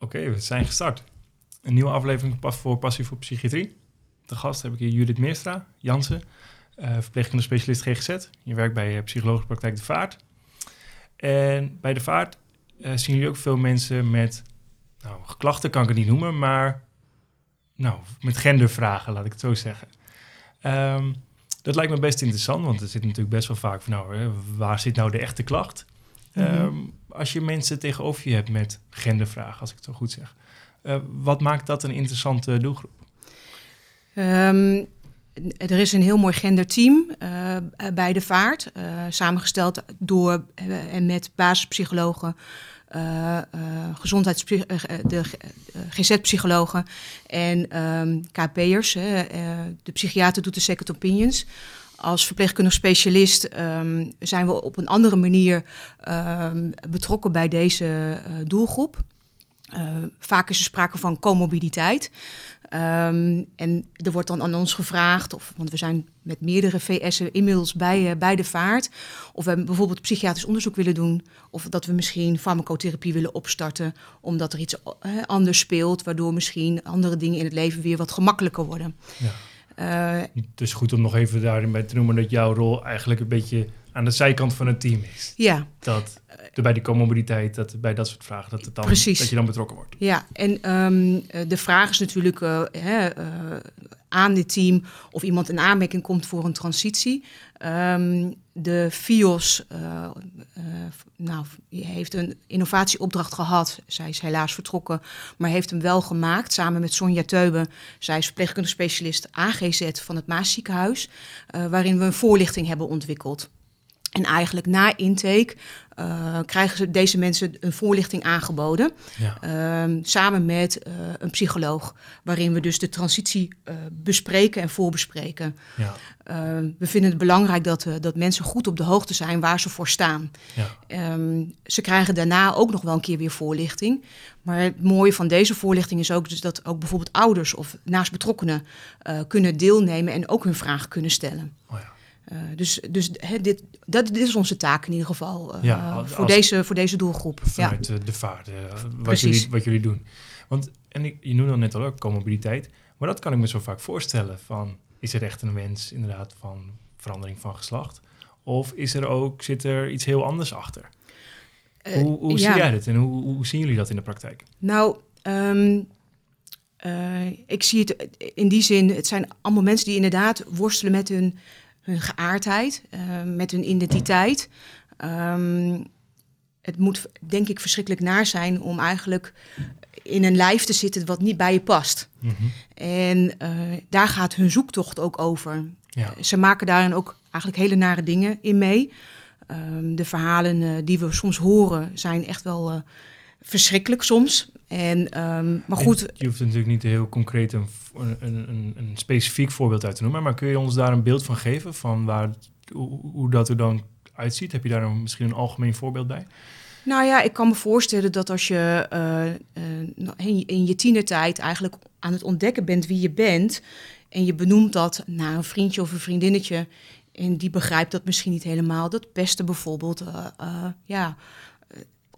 Oké, we zijn gestart. Een nieuwe aflevering voor Passie voor Psychiatrie. De gast heb ik hier Judith Meerstra, Jansen, uh, verpleegkundige specialist GGZ. Je werkt bij uh, Psychologische Praktijk De Vaart. En bij De Vaart uh, zien jullie ook veel mensen met, nou, klachten kan ik het niet noemen, maar nou, met gendervragen, laat ik het zo zeggen. Um, dat lijkt me best interessant, want er zit natuurlijk best wel vaak van, nou, waar zit nou de echte klacht? Mm als je mensen tegenover je hebt met gendervragen, als ik het zo goed zeg. Uh, wat maakt dat een interessante doelgroep? Um, er is een heel mooi genderteam uh, bij de vaart, uh, samengesteld door en met basispsychologen, gezondheids de GZ-psychologen en um, KP'ers. de psychiater doet de second opinions als verpleegkundig specialist um, zijn we op een andere manier um, betrokken bij deze uh, doelgroep. Uh, vaak is er sprake van comorbiditeit. Um, en er wordt dan aan ons gevraagd, of, want we zijn met meerdere VS'en inmiddels bij, uh, bij de vaart, of we bijvoorbeeld psychiatrisch onderzoek willen doen, of dat we misschien farmacotherapie willen opstarten, omdat er iets anders speelt, waardoor misschien andere dingen in het leven weer wat gemakkelijker worden. Ja. Uh, dus goed om nog even daarin bij te noemen dat jouw rol eigenlijk een beetje aan de zijkant van het team is. Ja. Dat er bij die comorbiditeit, dat bij dat soort vragen, dat, het dan, dat je dan betrokken wordt. Ja, en um, de vraag is natuurlijk uh, hè, uh, aan dit team of iemand in aanmerking komt voor een transitie. Um, de FIOS uh, uh, nou, heeft een innovatieopdracht gehad. Zij is helaas vertrokken, maar heeft hem wel gemaakt samen met Sonja Teuben. Zij is verpleegkundige specialist AGZ van het Maasziekenhuis, uh, waarin we een voorlichting hebben ontwikkeld. En eigenlijk na intake uh, krijgen deze mensen een voorlichting aangeboden. Ja. Uh, samen met uh, een psycholoog. Waarin we dus de transitie uh, bespreken en voorbespreken. Ja. Ehm, we vinden het belangrijk dat, dat mensen goed op de hoogte zijn waar ze voor staan. Ja. Um, ze krijgen daarna ook nog wel een keer weer voorlichting. Maar het mooie van deze voorlichting is ook dus dat ook bijvoorbeeld ouders of naast betrokkenen kunnen deelnemen en ook hun vragen kunnen stellen. Oh ja. Uh, dus dus he, dit, dat, dit is onze taak in ieder geval uh, ja, voor, deze, voor deze doelgroep. Vanuit ja. de vaart, uh, wat, jullie, wat jullie doen. Want en ik, je noemde al net al ook comorbiditeit, maar dat kan ik me zo vaak voorstellen. Van, is er echt een wens inderdaad van verandering van geslacht? Of is er ook, zit er iets heel anders achter? hoe hoe ja. zie jij dit en hoe, hoe zien jullie dat in de praktijk? Nou, um, ik zie het in die zin, het zijn allemaal mensen die inderdaad worstelen met hun hun geaardheid, uh, met hun identiteit. Um, het moet denk ik verschrikkelijk naar zijn om eigenlijk in een lijf te zitten wat niet bij je past. Mm -hmm. En uh, daar gaat hun zoektocht ook over. Ja. Ze maken daarin ook eigenlijk hele nare dingen in mee. Um, de verhalen uh, die we soms horen zijn echt wel uh, verschrikkelijk soms. En, um, maar goed. je hoeft natuurlijk niet heel concreet een, een, een, een, specifiek voorbeeld uit te noemen, maar kun je ons daar een beeld van geven van waar, hoe, hoe dat er dan uitziet? Heb je daar een, misschien een algemeen voorbeeld bij? Nou ja, ik kan me voorstellen dat als je uh, uh, in je tienertijd eigenlijk aan het ontdekken bent wie je bent en je benoemt dat naar een vriendje of een vriendinnetje en die begrijpt dat misschien niet helemaal, dat pesten bijvoorbeeld, uh, ja,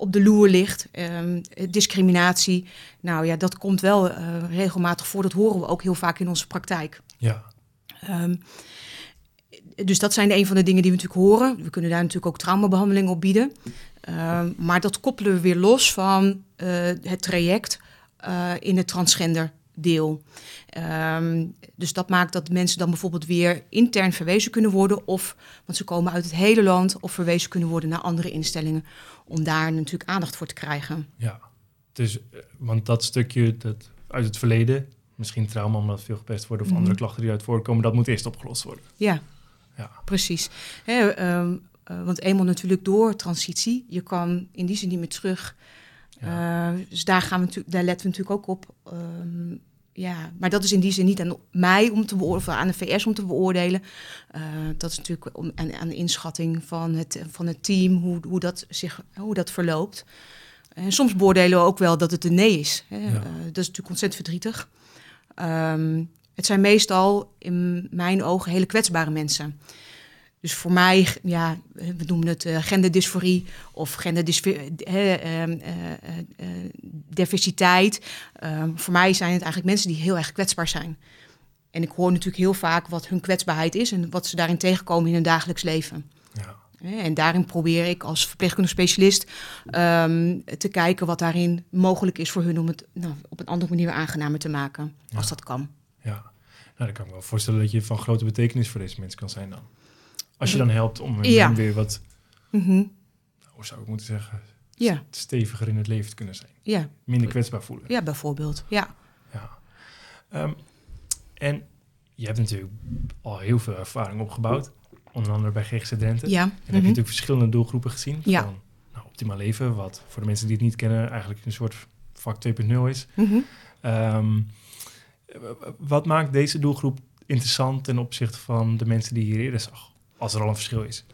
op de loer ligt. Um, discriminatie. Nou ja, dat komt wel uh, regelmatig voor. Dat horen we ook heel vaak in onze praktijk. Ja. Um, dus dat zijn een van de dingen die we natuurlijk horen. We kunnen daar natuurlijk ook traumabehandeling op bieden. Um, maar dat koppelen we weer los van uh, het traject uh, in het transgender deel. Um, dus dat maakt dat mensen dan bijvoorbeeld weer intern verwezen kunnen worden, of want ze komen uit het hele land, of verwezen kunnen worden naar andere instellingen, om daar natuurlijk aandacht voor te krijgen. Ja, dus, want dat stukje dat uit het verleden, misschien trauma omdat veel gepest wordt, of mm. andere klachten die uit voorkomen, dat moet eerst opgelost worden. Ja, ja. precies. He, um, uh, want eenmaal natuurlijk door transitie, je kan in die zin niet meer terug. Ja. Uh, dus daar, gaan we daar letten we natuurlijk ook op. Um, ja, maar dat is in die zin niet aan mij om te beoordelen, aan de VS om te beoordelen. Uh, dat is natuurlijk om, aan, aan, de inschatting van het, van het team, hoe, hoe, dat zich, hoe dat verloopt. En soms beoordelen we ook wel dat het een nee is. Hè. Ja. Uh, dat is natuurlijk ontzettend verdrietig. Um, het zijn meestal in mijn ogen hele kwetsbare mensen. Dus voor mij, ja, we noemen het uh, genderdysforie of genderdiversiteit. Uh, voor mij zijn het eigenlijk mensen die heel erg kwetsbaar zijn. En ik hoor natuurlijk heel vaak wat hun kwetsbaarheid is en wat ze daarin tegenkomen in hun dagelijks leven. Ja. En daarin probeer ik als verpleegkundige specialist um, te kijken wat daarin mogelijk is voor hun om het nou, op een andere manier aangenamer te maken, als dat kan. Ja, nou, dan kan ik me wel voorstellen dat je van grote betekenis voor deze mensen kan zijn dan. Als je dan helpt om ja. weer wat, mm -hmm. hoe zou ik moeten zeggen, ja. steviger in het leven te kunnen zijn. Ja. Minder kwetsbaar voelen. Ja, bijvoorbeeld. Ja. ja. Um, en je hebt natuurlijk al heel veel ervaring opgebouwd. Onder andere bij GGZ Drenthe. Ja. En heb je mhm. natuurlijk verschillende doelgroepen gezien. Ja. Van nou, optimaal leven, wat voor de mensen die het niet kennen eigenlijk een soort vak 2.0 is. Mm wat maakt deze doelgroep interessant ten opzichte van de mensen die je hier eerder zag? Als er al een verschil is.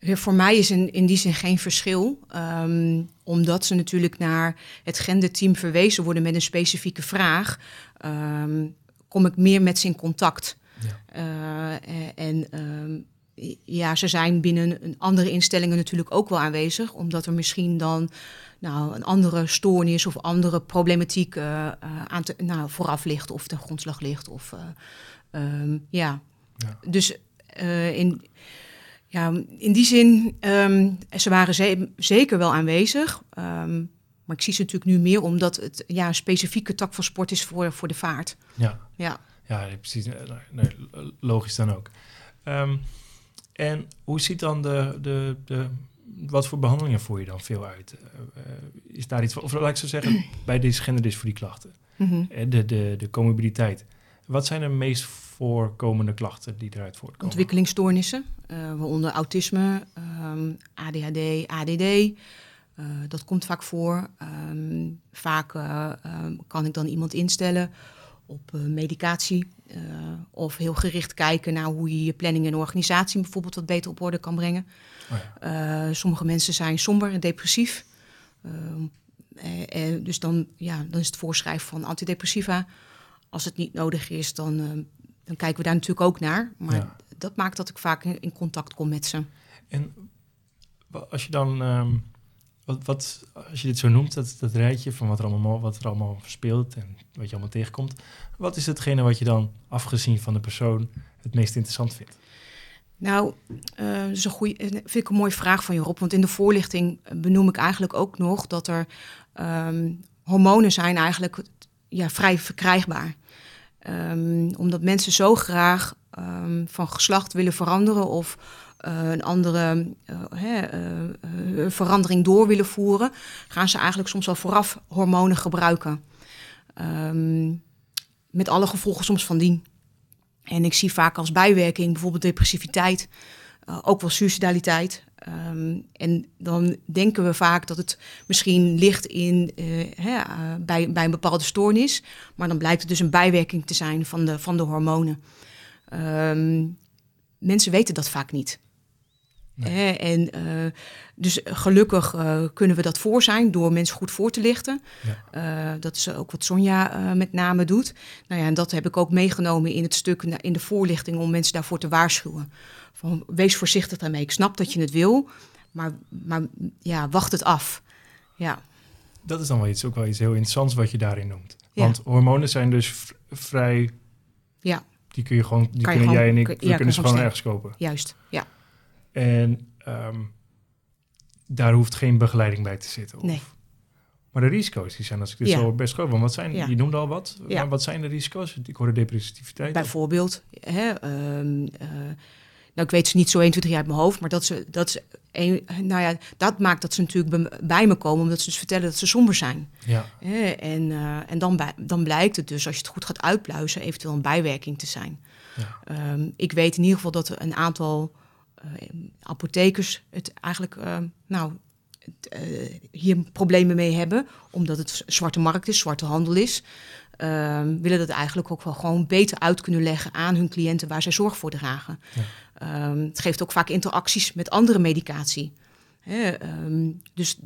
Voor mij is in, in die zin geen verschil, um, omdat ze natuurlijk naar het genderteam verwezen worden met een specifieke vraag. Um, kom ik meer met ze in contact. Ja. Uh, en um, ja, ze zijn binnen een andere instellingen natuurlijk ook wel aanwezig, omdat er misschien dan nou, een andere stoornis of andere problematiek uh, aan te, nou, vooraf ligt of ten grondslag ligt. Of, um, ja. ja. Dus in, ja, in die zin, um, ze waren ze zeker wel aanwezig. Um, maar ik zie ze natuurlijk nu meer omdat het ja, een specifieke tak van sport is voor, voor de vaart. Ja, ja. ja precies. Nee, logisch dan ook. Um, en hoe ziet dan de, de, de, wat voor behandelingen voer je dan veel uit? Uh, is daar iets, of laat ik zo zeggen, bij deze genderdysforie klachten, mm -hmm. de, de, de comorbiditeit. Wat zijn de meest voorkomende klachten die eruit voortkomen? Ontwikkelingsstoornissen, uh, waaronder autisme, um, ADHD, ADD. Uh, dat komt vaak voor. Um, vaak uh, um, kan ik dan iemand instellen op medicatie. of heel gericht kijken naar hoe je je planning en organisatie bijvoorbeeld wat beter op orde kan brengen. Oh ja. sommige mensen zijn somber en depressief. Ehm, dus dan, ja, dan is het voorschrijven van antidepressiva. Als het niet nodig is, dan, dan kijken we daar natuurlijk ook naar. Maar ja. dat maakt dat ik vaak in, in, contact kom met ze. En als je dan wat, wat, als je dit zo noemt, dat, dat rijtje van wat er, allemaal, wat er allemaal speelt en wat je allemaal tegenkomt, wat is hetgene wat je dan, afgezien van de persoon, het meest interessant vindt? Nou, uh, dat is een goede, eh, vind ik een mooie vraag van je Rob. Want in de voorlichting benoem ik eigenlijk ook nog dat er um, hormonen zijn eigenlijk ja, vrij verkrijgbaar. Um, omdat mensen zo graag um, van geslacht willen veranderen of uh, een andere uh, verandering door willen voeren, gaan ze eigenlijk soms al vooraf hormonen gebruiken. Um, met alle gevolgen soms van dien. En ik zie vaak als bijwerking bijvoorbeeld depressiviteit, ook wel suicidaliteit. Um, en dan denken we vaak dat het misschien ligt in, hè, bij, bij een bepaalde stoornis, maar dan blijkt het dus een bijwerking te zijn van de, van de hormonen. Um, mensen weten dat vaak niet. En uh, dus gelukkig uh, kunnen we dat voor zijn door mensen goed voor te lichten. Ja. Uh, dat is ook wat Sonja met name doet. Nou ja, en dat heb ik ook meegenomen in het stuk in de voorlichting om mensen daarvoor te waarschuwen. Van, wees voorzichtig daarmee. Ik snap dat je het wil, maar, maar ja, wacht het af. Ja. Dat is dan wel iets, ook wel iets heel interessants wat je daarin noemt. Want hormonen zijn dus vrij ja. Die kun je gewoon, die kunnen jij en ik, we ja, kunnen ze gewoon ergens kopen. Juist, ja. En um, daar hoeft geen begeleiding bij te zitten. Of? Nee. Maar de risico's die zijn, als ik dit ja. zo best groot. Want wat zijn, ja. je noemde al wat, ja. maar wat zijn de risico's? Ik hoorde depressiviteit. Bijvoorbeeld, hè, um, uh, nou, ik weet ze niet zo 1, 2, 3 uit mijn hoofd, maar dat ze, dat ze een, nou ja, dat maakt dat ze natuurlijk bij me komen, omdat ze dus vertellen dat ze somber zijn. Ja. en uh, en dan, bij, dan blijkt het dus, als je het goed gaat uitpluizen, eventueel een bijwerking te zijn. Ja. Um, ik weet in ieder geval dat er een aantal apothekers het eigenlijk, uh, nou, het, hier problemen mee hebben, omdat het zwarte markt is, zwarte handel is. Um, willen dat eigenlijk ook wel gewoon beter uit kunnen leggen aan hun cliënten waar zij zorg voor dragen. Ja. Um, het geeft ook vaak interacties met andere medicatie. Hè, um, dus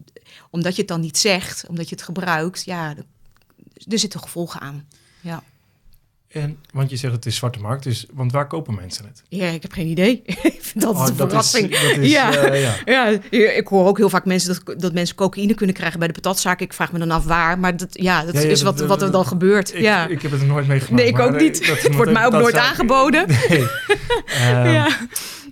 omdat je het dan niet zegt, omdat je het gebruikt, ja, er, er zitten gevolgen aan. Ja. En, want je zegt het is zwarte markt, dus, want waar kopen mensen het? Ja, ik heb geen idee. ik vind dat Oh, een dat is- verrassing. dat is, ja. ja. ja, ik hoor ook heel vaak mensen dat, dat mensen cocaïne kunnen krijgen bij de patatzaak. Ik vraag me dan af waar, maar dat, ja, dat Ja, is wat, wat er dan gebeurt. Ik, ja. ik heb het er nooit meegemaakt. nee, ik ook niet. dat Het wordt mij ook nooit aangeboden. Nee. Ehm, ja.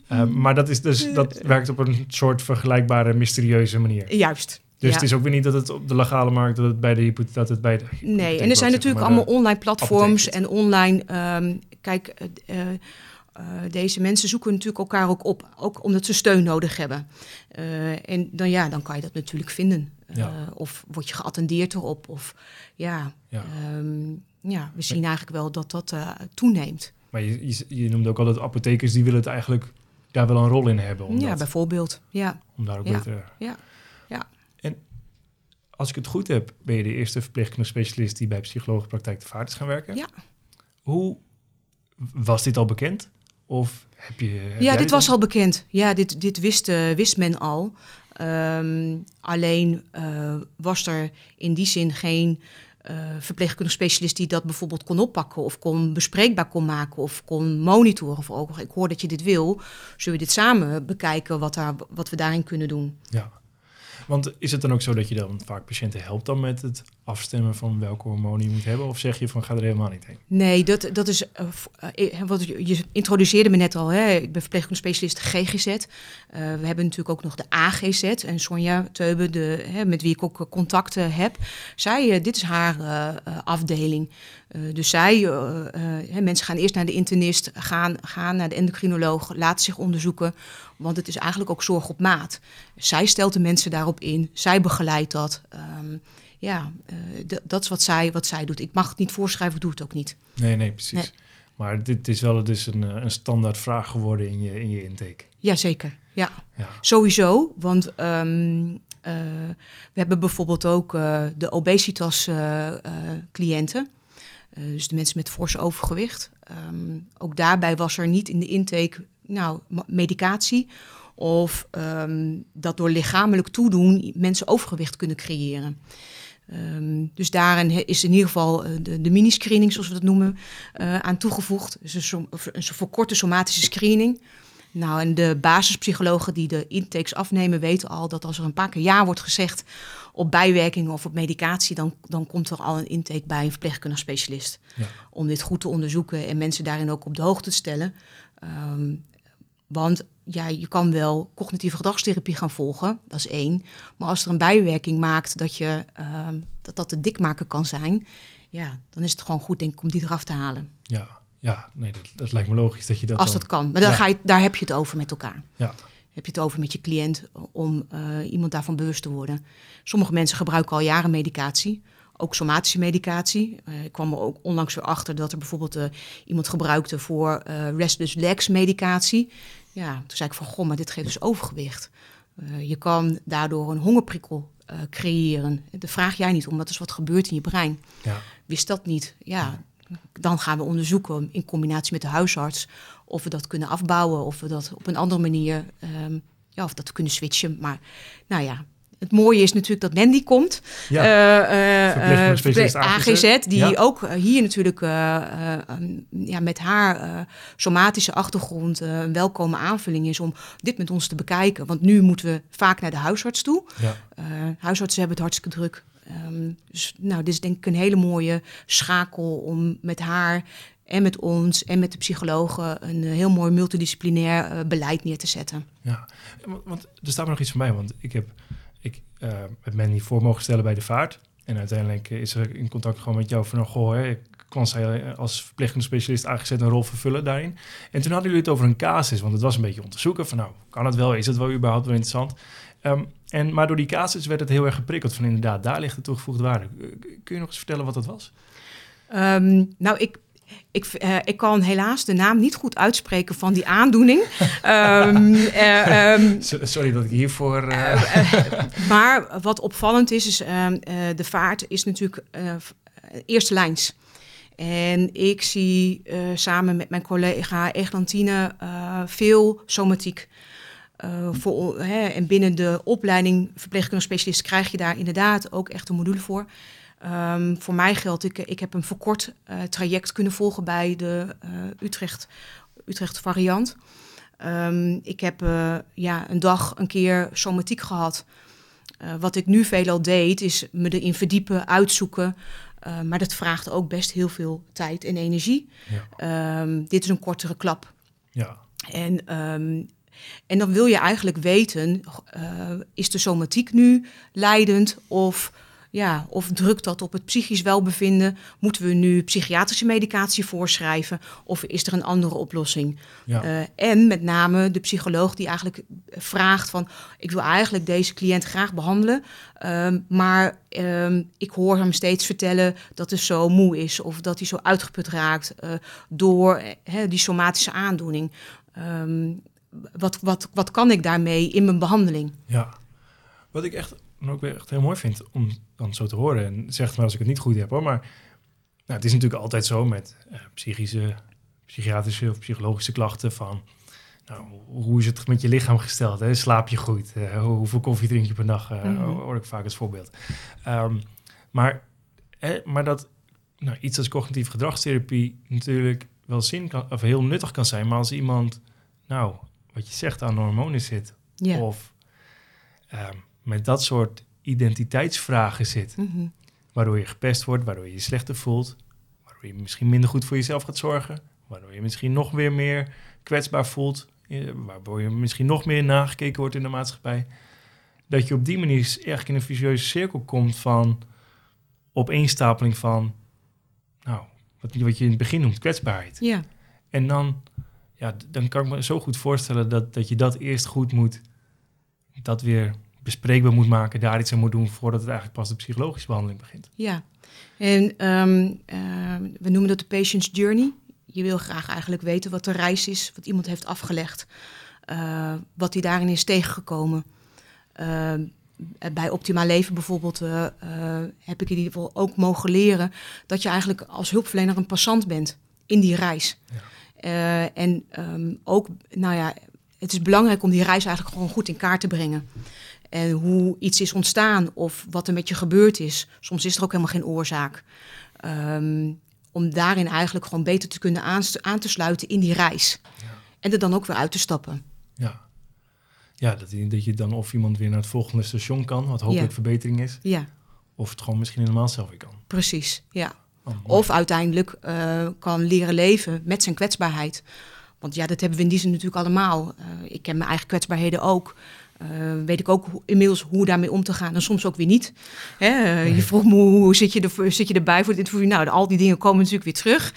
eh, maar dat, is dus, dat werkt op een soort vergelijkbare, mysterieuze manier. Juist. Dus ja. het is ook weer niet dat het op de legale markt, dat het bij de hypotheek, dat het bij de Nee, en er zijn natuurlijk allemaal online platforms apotheek. en online. ehm, kijk, eh, eh, eh, deze mensen zoeken natuurlijk elkaar ook op, ook omdat ze steun nodig hebben. En dan, ja, dan kan je dat natuurlijk vinden. Ja. Of word je geattendeerd erop. Of ja, Ja. ehm, ja we zien eigenlijk wel dat dat toeneemt. Maar je, je, je noemde ook al dat apothekers, die willen het eigenlijk daar wel een rol in hebben. Ja, bijvoorbeeld. Ja, om daar ook Ja. beter... Ja. Als ik het goed heb, ben je de eerste verpleegkundige specialist die bij psychologenpraktijk de Vaart is gaan werken. Ja. Hoe was dit al bekend? Of heb je... heb ja dit was al- bekend. Ja, dit, dit wist, eh, wist men al. Ehm, alleen eh, was er in die zin geen eh verpleegkundig specialist die dat bijvoorbeeld kon oppakken of kon bespreekbaar kon maken of kon monitoren. Of ook, ik hoor dat je dit wil, zullen we dit samen bekijken wat, daar, wat we daarin kunnen doen? Ja. Want is het dan ook zo dat je dan vaak patiënten helpt dan met het afstemmen van welke hormonen je moet hebben? Of zeg je van ga er helemaal niet heen? Nee, dat, dat is eh, v- eh, wat je, introduceerde me net al. Hè? Ik ben verpleegkundig specialist GGZ. Eh, we hebben natuurlijk ook nog de AGZ. En Sonja Teube, de, hè, met wie ik ook eh, contacten heb. Zij, eh, dit is haar eh, eh, afdeling. Eh, dus zij, eh, eh, mensen gaan eerst naar de internist, gaan, gaan naar de endocrinoloog, laten zich onderzoeken. Want het is eigenlijk ook zorg op maat. Zij stelt de mensen daarop in, zij begeleidt dat. Ehm, ja, dat is wat zij, wat zij doet. Ik mag het niet voorschrijven, doe het ook niet. Nee, nee, precies. Nee. Maar dit is wel dus een, een standaard vraag geworden in je, in je intake. Jazeker, ja. Ja. Sowieso, want ehm, eh, we hebben bijvoorbeeld ook de obesitas-cliënten. Eh, dus de mensen met fors overgewicht. Ehm, ook daarbij was er niet in de intake nou, medicatie... of ehm, dat door lichamelijk toedoen mensen overgewicht kunnen creëren. Ehm, dus daarin is in ieder geval eh, de, de mini-screening, zoals we dat noemen, eh, aan toegevoegd. Dus een, som- een verkorte somatische screening. Nou, en de basispsychologen die de intakes afnemen weten al dat als er een paar keer ja wordt gezegd op bijwerkingen of op medicatie, dan, dan komt er al een intake bij een verpleegkundig specialist. Ja. Om dit goed te onderzoeken en mensen daarin ook op de hoogte te stellen. Ehm, want ja, je kan wel cognitieve gedragstherapie gaan volgen, dat is één. Maar als er een bijwerking maakt dat je, ehm, dat, dat te dik maken kan zijn, ja, dan is het gewoon goed denk ik om die eraf te halen. Ja, ja nee, dat, dat lijkt me logisch dat je dat Als dan- dat kan. Maar dan Ja. ga je, daar heb je het over met elkaar. Ja, Heb je het over met je cliënt om eh, iemand daarvan bewust te worden. Sommige mensen gebruiken al jaren medicatie. Ook somatische medicatie. Eh, ik kwam er ook onlangs weer achter dat er bijvoorbeeld eh, iemand gebruikte voor restless legs medicatie. Ja, toen zei ik van, goh, maar dit geeft dus overgewicht. Je kan daardoor een hongerprikkel creëren. Daar vraag jij niet om, dat is wat gebeurt in je brein. ja, Wist dat niet? Ja, dan gaan we onderzoeken in combinatie met de huisarts of we dat kunnen afbouwen, of we dat op een andere manier, ehm, ja, of dat we kunnen switchen. Maar nou ja, het mooie is natuurlijk dat Mandy komt. ja. Eh, eh, eh, specialist AGZ, die Ja. ook eh, hier natuurlijk eh, eh, um, ja, met haar eh, somatische achtergrond eh, een welkome aanvulling is om dit met ons te bekijken. Want nu moeten we vaak naar de huisarts toe. ja. Eh, huisartsen hebben het hartstikke druk. Ehm, dus nou, dit is denk ik een hele mooie schakel om met haar en met ons en met de psychologen een eh, heel mooi multidisciplinair eh, beleid neer te zetten. Ja, want, er staat me nog iets van bij, want ik heb ik, eh heb Mandy voor mogen stellen bij de vaart. En uiteindelijk is er in contact gewoon met jou van, oh, goh, hè, kan zij als verpleegkundige specialist aangezet een rol vervullen daarin. En toen hadden jullie het over een casus, want het was een beetje om te zoeken van, nou, kan het wel, is het wel überhaupt wel interessant? Ehm, en, maar door die casus werd het heel erg geprikkeld van, inderdaad, daar ligt de toegevoegde waarde. Eh, Kun je nog eens vertellen wat dat was? Ehm, nou, ik, ik, eh, ik kan helaas de naam niet goed uitspreken van die aandoening. Ehm, eh, ehm, So- Sorry dat ik hiervoor... eh, maar wat opvallend is, is de vaart is natuurlijk eerste lijns. En ik zie samen met mijn collega Eglantine veel somatiek. Eh, voor, hè, en binnen de opleiding verpleegkundige specialist krijg je daar inderdaad ook echt een module voor. Ehm, voor mij geldt, ik, ik heb een verkort uh, traject kunnen volgen bij de uh, Utrecht, Utrecht variant. Um, ik heb ja, een dag een keer somatiek gehad. wat ik nu veelal deed, is me erin verdiepen, uitzoeken. maar dat vraagt ook best heel veel tijd en energie. Ja. Um, dit is een kortere klap. Ja. En en dan wil je eigenlijk weten, uh, is de somatiek nu leidend of, ja, of drukt dat op het psychisch welbevinden? Moeten we nu psychiatrische medicatie voorschrijven of is er een andere oplossing? Ja. Uh, en met name de psycholoog die eigenlijk vraagt van, ik wil eigenlijk deze cliënt graag behandelen, uh, maar ehm, ik hoor hem steeds vertellen dat hij zo moe is of dat hij zo uitgeput raakt eh, door die somatische aandoening. Um, wat, wat, wat kan ik daarmee in mijn behandeling? Ja, wat ik echt, ook echt heel mooi vind om dan zo te horen. En zeg maar als ik het niet goed heb hoor, maar nou, het is natuurlijk altijd zo met uh, psychische, psychiatrische of psychologische klachten van... Nou, hoe is het met je lichaam gesteld? Hè? Slaap je goed? Uh, hoeveel koffie drink je per dag? Uh, mm. Hoor ik vaak als voorbeeld. Um, maar, maar dat nou, iets als cognitieve gedragstherapie natuurlijk wel zin kan, of heel nuttig kan zijn. Maar als iemand nou wat je zegt aan hormonen zit. Of um, met dat soort identiteitsvragen zit. Mm Waardoor je gepest wordt, waardoor je je slechter voelt. Waardoor je misschien minder goed voor jezelf gaat zorgen. Waardoor je misschien nog weer meer kwetsbaar voelt. Waardoor je misschien nog meer nagekeken wordt in de maatschappij. Dat je op die manier eigenlijk in een vicieuze cirkel komt van opeenstapeling van, nou, wat, wat je in het begin noemt, kwetsbaarheid. Ja. En dan ja, dan kan ik me zo goed voorstellen dat, dat je dat eerst goed moet, dat weer bespreekbaar moet maken, daar iets aan moet doen voordat het eigenlijk pas de psychologische behandeling begint. Ja, en um, we noemen dat de patient's journey. Je wil graag eigenlijk weten wat de reis is, wat iemand heeft afgelegd, uh, wat hij daarin is tegengekomen. Uh, bij Optimaal Leven bijvoorbeeld uh, heb ik in ieder geval ook mogen leren dat je eigenlijk als hulpverlener een passant bent in die reis. Ja. Uh, en um, ook, nou ja, het is belangrijk om die reis eigenlijk gewoon goed in kaart te brengen. En hoe iets is ontstaan of wat er met je gebeurd is. Soms is er ook helemaal geen oorzaak. Um, om daarin eigenlijk gewoon beter te kunnen aan te sluiten in die reis. Ja. En er dan ook weer uit te stappen. Ja, ja dat, dat je dan of iemand weer naar het volgende station kan, wat hopelijk ja. verbetering is. Ja. Of het gewoon misschien helemaal zelf weer kan. Precies, ja. Oh, of uiteindelijk uh, kan leren leven met zijn kwetsbaarheid. Want ja, dat hebben we in die zin natuurlijk allemaal. Uh, ik ken mijn eigen kwetsbaarheden ook. Uh, weet ik ook inmiddels hoe daarmee om te gaan. En soms ook weer niet. Hè? Je vroeg me hoe zit je, er, zit je erbij voor dit? Nou, al die dingen komen natuurlijk weer terug.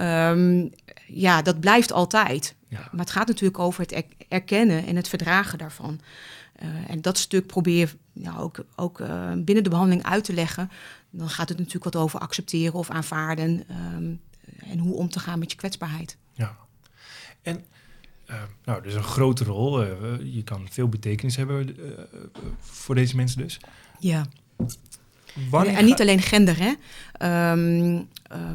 Um, ja, dat blijft altijd. Ja. Maar het gaat natuurlijk over het erkennen en het verdragen daarvan. Uh, en dat stuk probeer ook, ook uh, binnen de behandeling uit te leggen dan gaat het natuurlijk wat over accepteren of aanvaarden. Um, en hoe om te gaan met je kwetsbaarheid. Ja. En uh, nou, dus een grote rol. Uh, je kan veel betekenis hebben uh, voor deze mensen dus. Ja. Wanneer en niet alleen gender, hè. Um,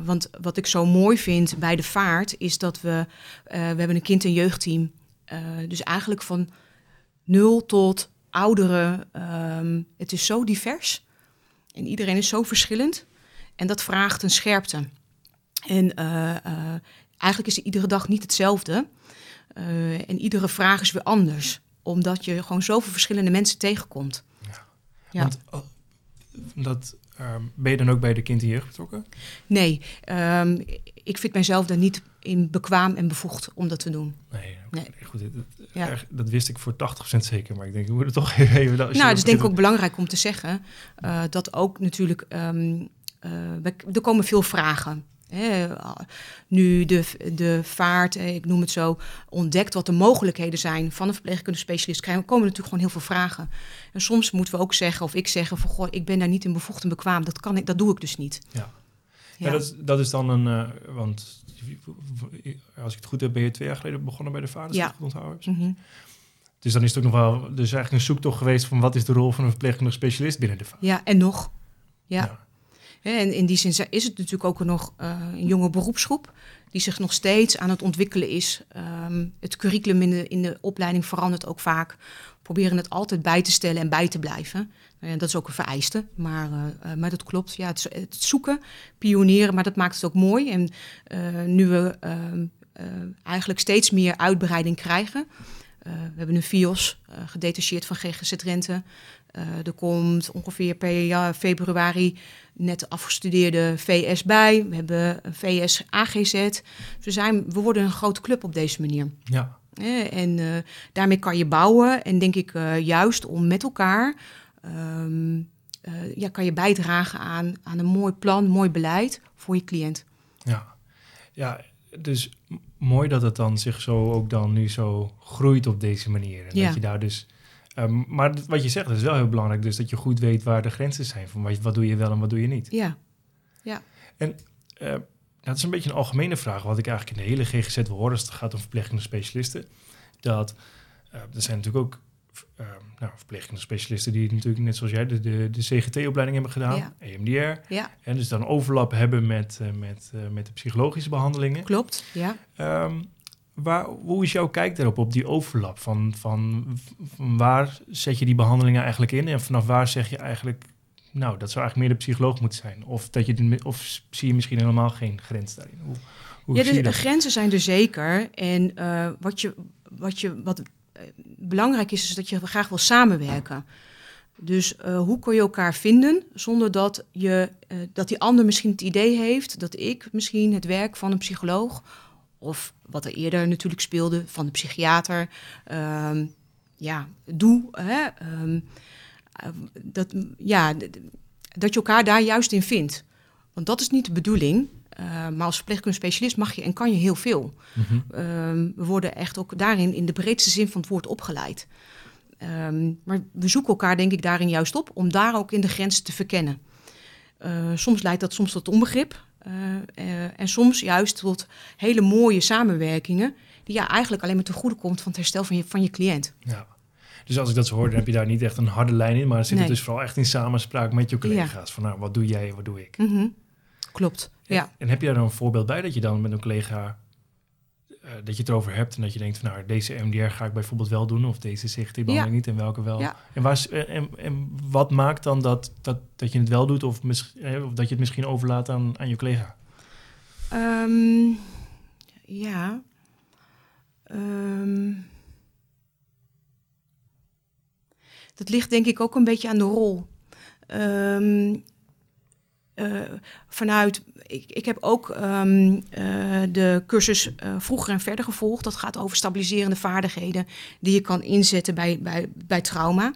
want wat ik zo mooi vind bij de vaart is dat we... we hebben een kind- en jeugdteam. dus eigenlijk van nul tot ouderen. Um, het is zo divers. En iedereen is zo verschillend. En dat vraagt een scherpte. En uh, uh, eigenlijk is iedere dag niet hetzelfde. Uh, en iedere vraag is weer anders. Omdat je gewoon zoveel verschillende mensen tegenkomt. Ja. ja. Want oh, dat, um, ben je dan ook bij de kind jeugd betrokken? Nee, um, ik vind mijzelf daar niet in bekwaam en bevoegd om dat te doen. Nee, goed. Dat, ja. dat wist ik voor 80% zeker, maar ik denk, we moeten toch even... Nou, het is denk ik ook belangrijk om te zeggen uh, dat ook natuurlijk... Um, uh, er komen veel vragen. Nu de, de vaart, ik noem het zo, ontdekt wat de mogelijkheden zijn van een verpleegkundige specialist, krijgen, komen natuurlijk gewoon heel veel vragen. En soms moeten we ook zeggen, of ik zeggen van, goh, ik ben daar niet in bevoegd en bekwaam. Dat kan ik, dat doe ik dus niet. Ja. Ja, ja dat, dat is dan een, uh, want als ik het goed heb, ben je twee jaar geleden begonnen bij de vaders, ja. goed onthouden mm -hmm. Dus dan is het ook nog wel, dus eigenlijk een zoektocht geweest van wat is de rol van een verpleegkundige specialist binnen de vader. Ja, en nog. Ja. ja. En in die zin zi- is het natuurlijk ook nog eh, een jonge beroepsgroep die zich nog steeds aan het ontwikkelen is. Ehm, het curriculum in de, in de opleiding verandert ook vaak. We proberen het altijd bij te stellen en bij te blijven. Nou dat is ook een vereiste, maar, eh, eh, maar dat klopt. Ja, het, zoeken, pionieren, maar dat maakt het ook mooi. En nu we ehm, eh, eigenlijk steeds meer uitbreiding krijgen. we hebben een FIOS, gedetacheerd van GGZ Drenthe. Eh, er komt ongeveer per februari net afgestudeerde VS bij. We hebben een VS AGZ. Dus we, zijn, we worden een grote club op deze manier. Ja, Hè, En eh, daarmee kan je bouwen. En denk ik eh, juist om met elkaar... ehm, eh, ja, kan je bijdragen aan, aan een mooi plan, mooi beleid voor je cliënt. ja. Ja, dus mooi dat het dan zich zo ook dan nu zo groeit op deze manier. En Ja. dat je daar dus... ehm, maar wat je zegt is wel heel belangrijk, dus dat je goed weet waar de grenzen zijn. Van wat, wat doe je wel en wat doe je niet. Ja, Eh, dat is een beetje een algemene vraag, wat ik eigenlijk in de hele GGZ wil horen als het gaat om verpleegkundige specialisten. Dat eh, er zijn natuurlijk ook eh, nou, verpleegkundige specialisten die natuurlijk net zoals jij de, de, de CGT-opleiding hebben gedaan, Ja. EMDR, ja en dus dan overlap hebben met, eh, met, met de psychologische behandelingen. klopt. Ja. Ehm, waar, hoe is jouw kijk daarop, op die overlap? Van, van, van waar zet je die behandelingen eigenlijk in en vanaf waar zeg je eigenlijk, nou, dat zou eigenlijk meer de psycholoog moeten zijn? Of, dat je, of zie je misschien helemaal geen grens daarin? Hoe, hoe ja, de, je de grenzen zijn er zeker. En eh, wat, je, wat, je, wat eh, belangrijk is, is dat je graag wil samenwerken. Dus eh, hoe kun je elkaar vinden zonder dat, je, dat die ander misschien het idee heeft dat ik misschien het werk van een psycholoog, of wat er eerder natuurlijk speelde, van de psychiater, ehm, ja, doe. Hè? Ehm, eh, dat, ja, dat je elkaar daar juist in vindt. Want dat is niet de bedoeling. Eh, maar als verpleegkundige specialist mag je en kan je heel veel. Mhm. Ehm, we worden echt ook daarin in de breedste zin van het woord opgeleid. Ehm, maar we zoeken elkaar denk ik daarin juist op om daar ook in de grenzen te verkennen. Eh, soms leidt dat soms tot onbegrip. Eh, eh, en soms juist tot hele mooie samenwerkingen... die ja, eigenlijk alleen maar ten goede komt van het herstel van je, van je cliënt. Ja. Dus als ik dat zo hoor, dan heb je daar niet echt een harde lijn in, maar zit Nee. het dus vooral echt in samenspraak met je collega's. Van nou, wat doe jij en wat doe ik? Mhm. Klopt, ja. En heb je daar dan een voorbeeld bij dat je dan met een collega eh, dat je het erover hebt en dat je denkt van nou deze MDR ga ik bijvoorbeeld wel doen of deze CGT-behandeling niet en welke wel. Ja. En, waar, en, en, wat maakt dan dat, dat, dat je het wel doet of, eh, of dat je het misschien overlaat aan, aan je collega? Ehm, ja. Ehm, dat ligt denk ik ook een beetje aan de rol. Ehm, eh, vanuit, ik, ik heb ook ehm, eh, de cursus eh, vroeger en verder gevolgd. Dat gaat over stabiliserende vaardigheden die je kan inzetten bij, bij, bij trauma.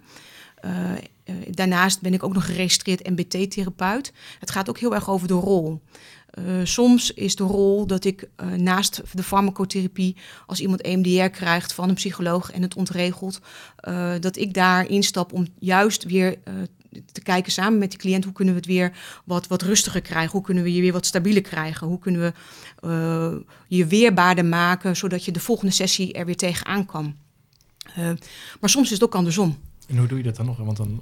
Daarnaast ben ik ook nog geregistreerd MBT-therapeut. Het gaat ook heel erg over de rol. Soms is de rol dat ik naast de farmacotherapie, als iemand EMDR krijgt van een psycholoog en het ontregelt, dat ik daar instap om juist weer te kijken samen met die cliënt hoe kunnen we het weer wat, wat rustiger krijgen, hoe kunnen we je weer wat stabieler krijgen, hoe kunnen we eh, je weerbaarder maken zodat je de volgende sessie er weer tegenaan kan. Eh, maar soms is het ook andersom. En hoe doe je dat dan nog? Want dan